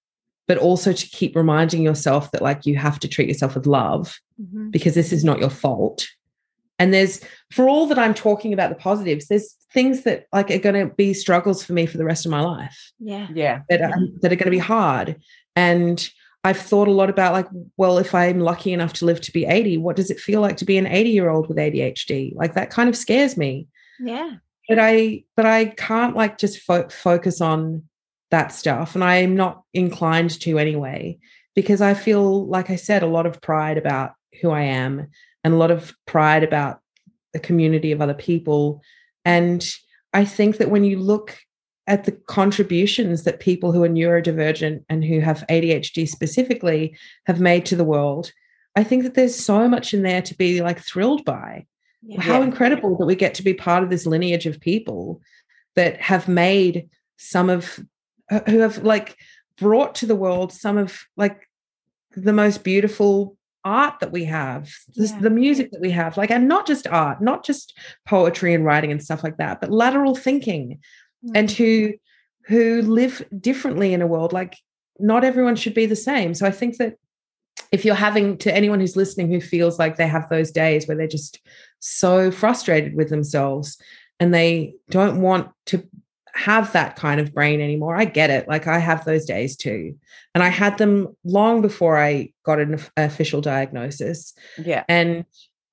but also to keep reminding yourself that like you have to treat yourself with love Mhm. because this is not your fault and there's for all that i'm talking about the positives there's things that like are going to be struggles for me for the rest of my life Yeah. Yeah. that are, that are going to be hard and i've thought a lot about like well if i'm lucky enough to live to be 80 what does it feel like to be an 80 year old with adhd like that kind of scares me Yeah. but i but i can't like just fo- focus on that stuff and i'm not inclined to anyway because i feel like i said a lot of pride about who i am and a lot of pride about the community of other people and i think that when you look at the contributions that people who are neurodivergent and who have adhd specifically have made to the world i think that there's so much in there to be like thrilled by Yeah. how incredible that we get to be part of this lineage of people that have made some of who have like brought to the world some of like the most beautiful art that we have this, Yeah. the music that we have like and not just art not just poetry and writing and stuff like that but lateral thinking. And mm. who who live differently in a world like not everyone should be the same. So i think that if you're having to anyone who's listening who feels like they have those days where they're just so frustrated with themselves and they don't want to have that kind of brain anymore i get it like i have those days too and i had them long before i got an official diagnosis Yeah. and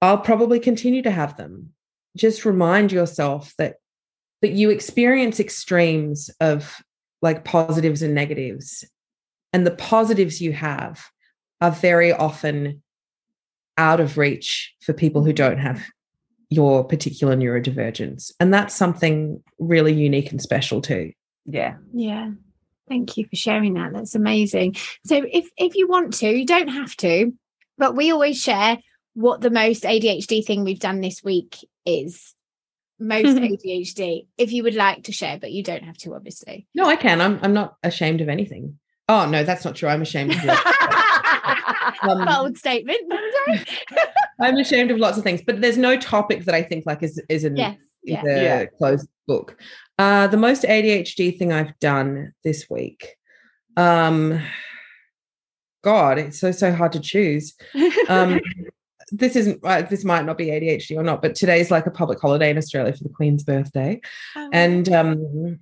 I'll probably continue to have them. Just remind yourself that that you experience extremes of like positives and negatives. And the positives you have are very often out of reach for people who don't have your particular neurodivergence. And that's something really unique and special too. Yeah. Yeah. Thank you for sharing that. That's amazing. So if if you want to, you don't have to, but we always share what the most ADHD thing we've done this week is. Most (laughs) ADHD. If you would like to share, but you don't have to, obviously. No, I can. I'm I'm not ashamed of anything. Oh no, that's not true. I'm ashamed of Um, Bold (laughs) (laughs) statement. I'm ashamed of lots of things, but there's no topic that I think like is is an yes. Yeah. a Yeah. closed book. Uh, the most ADHD thing I've done this week. Um, God, it's so so hard to choose. Um, (laughs) this isn't. Uh, this might not be ADHD or not, but today's like a public holiday in Australia for the Queen's birthday, Oh, and um,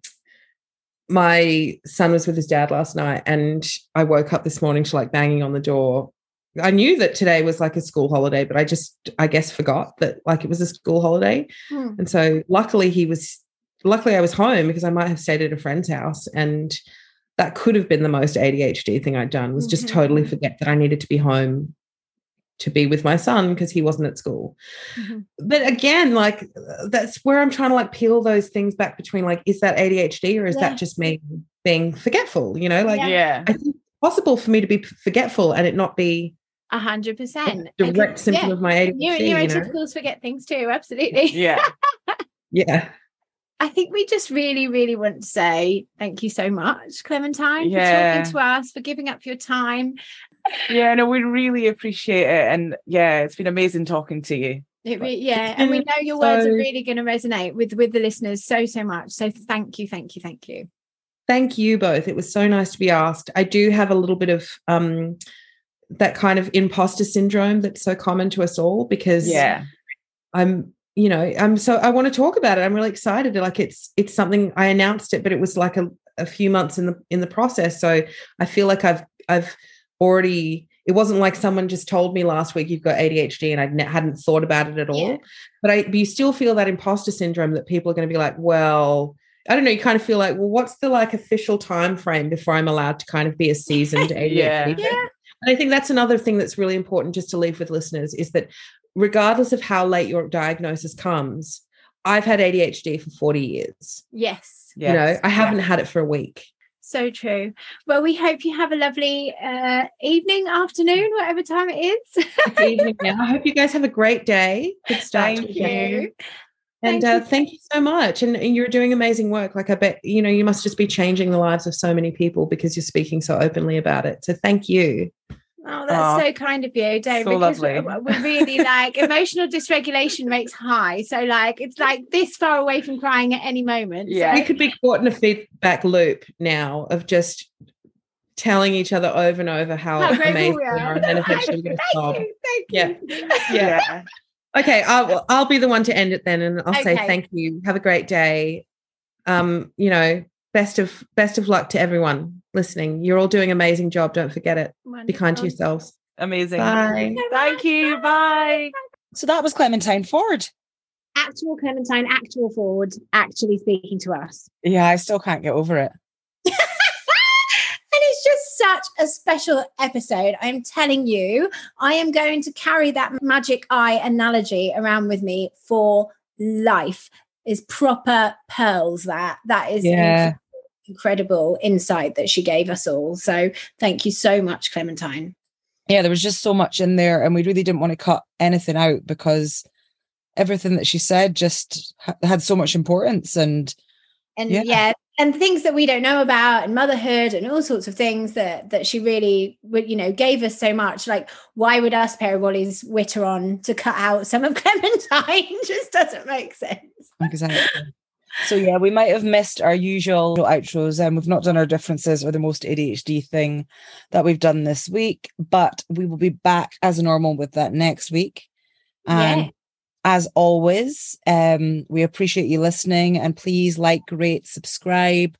my son was with his dad last night, and I woke up this morning to like banging on the door. I knew that today was like a school holiday, but I just, I guess, forgot that like it was a school holiday. Hmm. And so luckily he was luckily I was home because I might have stayed at a friend's house and that could have been the most ADHD thing I'd done was just Mhm. totally forget that I needed to be home to be with my son because he wasn't at school. Mhm. But again, like that's where I'm trying to like peel those things back between like, is that ADHD or is Yeah. that just me being forgetful? You know, like Yeah. Yeah. I think it's possible for me to be forgetful and it not be A hundred percent. direct symptom Yeah. of my ADHD. Neuro- you know? neurotypicals forget things too, absolutely. Yeah. (laughs) Yeah. I think we just really, really want to say thank you so much, Clementine, Yeah. for talking to us, for giving up your time. Yeah, no, we really appreciate it. And yeah, it's been amazing talking to you. It re- yeah, and we know your words are really going to resonate with with the listeners so so much. So thank you, thank you, thank you. Thank you both. It was so nice to be asked. I do have a little bit of um that kind of imposter syndrome that's so common to us all because Yeah. I'm you know I'm so I want to talk about it. I'm really excited. Like it's it's something I announced it, but it was like a, a few months in the in the process. So I feel like I've I've already it wasn't like someone just told me last week you've got ADHD and I ne- hadn't thought about it at all. Yeah. But I but you still feel that imposter syndrome that people are going to be like, well, I don't know. You kind of feel like, well, what's the like official time frame before I'm allowed to kind of be a seasoned ADHD? (laughs) Yeah. person? And I think that's another thing that's really important just to leave with listeners is that regardless of how late your diagnosis comes, I've had ADHD for 40 years. Yes, You know, I haven't had it for a week. so true. Well, we hope you have a lovely uh, evening, afternoon, whatever time it is. It's evening now. I hope you guys have a great day. Good start to Thank the day. You. And Thank uh, you. thank you so much. And, and you're doing amazing work. Like I bet, you know, you must just be changing the lives of so many people because you're speaking so openly about it. So thank you. Oh, that's Oh, so kind of you, Dave. so because lovely. We're, we're really like emotional dysregulation rates high. So like it's like this far away from crying at any moment. So- Yeah. We could be caught in a feedback loop now of just telling each other over and over how, How amazing we we are. are. And then eventually we're going to Thank you. Thank Yeah. you. Yeah. (laughs) Okay, I'll, I'll be the one to end it then, and I'll say thank you. Have a great day. Um, you know, best of best of luck to everyone listening. You're all doing an amazing job. Don't forget it. Be kind to yourselves. Amazing. Bye. Thank you. Bye. So that was Clementine Ford. Actual Clementine, actual Ford, actually speaking to us. Yeah, I still can't get over it. And it's just such a special episode. I'm telling you, I am going to carry that magic eye analogy around with me for life. Is proper pearls that that is Yeah. inc- incredible insight that she gave us all. So thank you so much, Clementine. Yeah, there was just so much in there, and we really didn't want to cut anything out because everything that she said just ha- had so much importance. And and Yeah. yeah. And things that we don't know about and motherhood and all sorts of things that that she really would you know gave us so much like why would us pair of Wally's witter on to cut out some of (laughs) clementine (laughs) just doesn't make sense exactly. So yeah, we might have missed our usual outros, and we've not done our differences or the most ADHD thing that we've done this week. But we will be back as normal with that next week. And Yeah. As always, um, we appreciate you listening, and please like, rate, subscribe,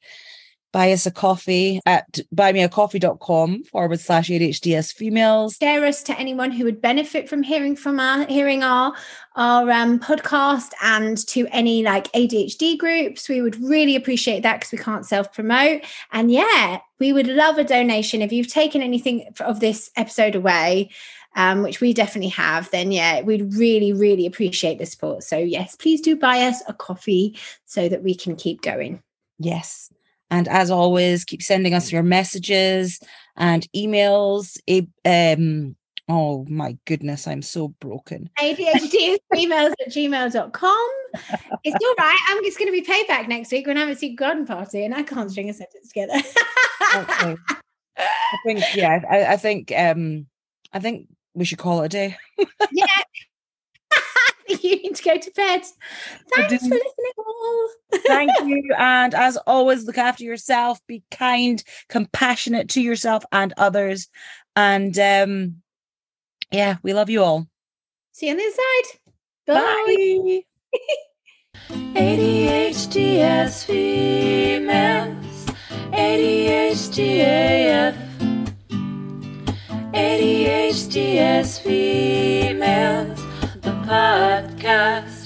buy us a coffee at buymeacoffee.com forward slash ADHDS females. share us to anyone who would benefit from hearing from our hearing our our um, podcast and to any like ADHD groups. We would really appreciate that because we can't self promote. And yeah, we would love a donation if you've taken anything of this episode away. Um, which we definitely have, then yeah, we'd really, really appreciate the support. So, yes, please do buy us a coffee so that we can keep going. Yes. And as always, keep sending us your messages and emails. Um, oh my goodness, I'm so broken. ADHD is emails at gmail.com. It's all right. I'm just going to be payback next week when I'm at Secret Garden Party and I can't string a sentence together. Okay. I think, yeah, I, I think um I think we should call it a day. yeah. (laughs) (laughs) you need to go to bed. I Thanks for listening all. (laughs) Thank you. And as always, look after yourself, be kind, compassionate to yourself and others. And um yeah, we love you all. See you on the other side. Bye. Bye. ADHD as females, ADHD AF, ADHD as females, the podcast.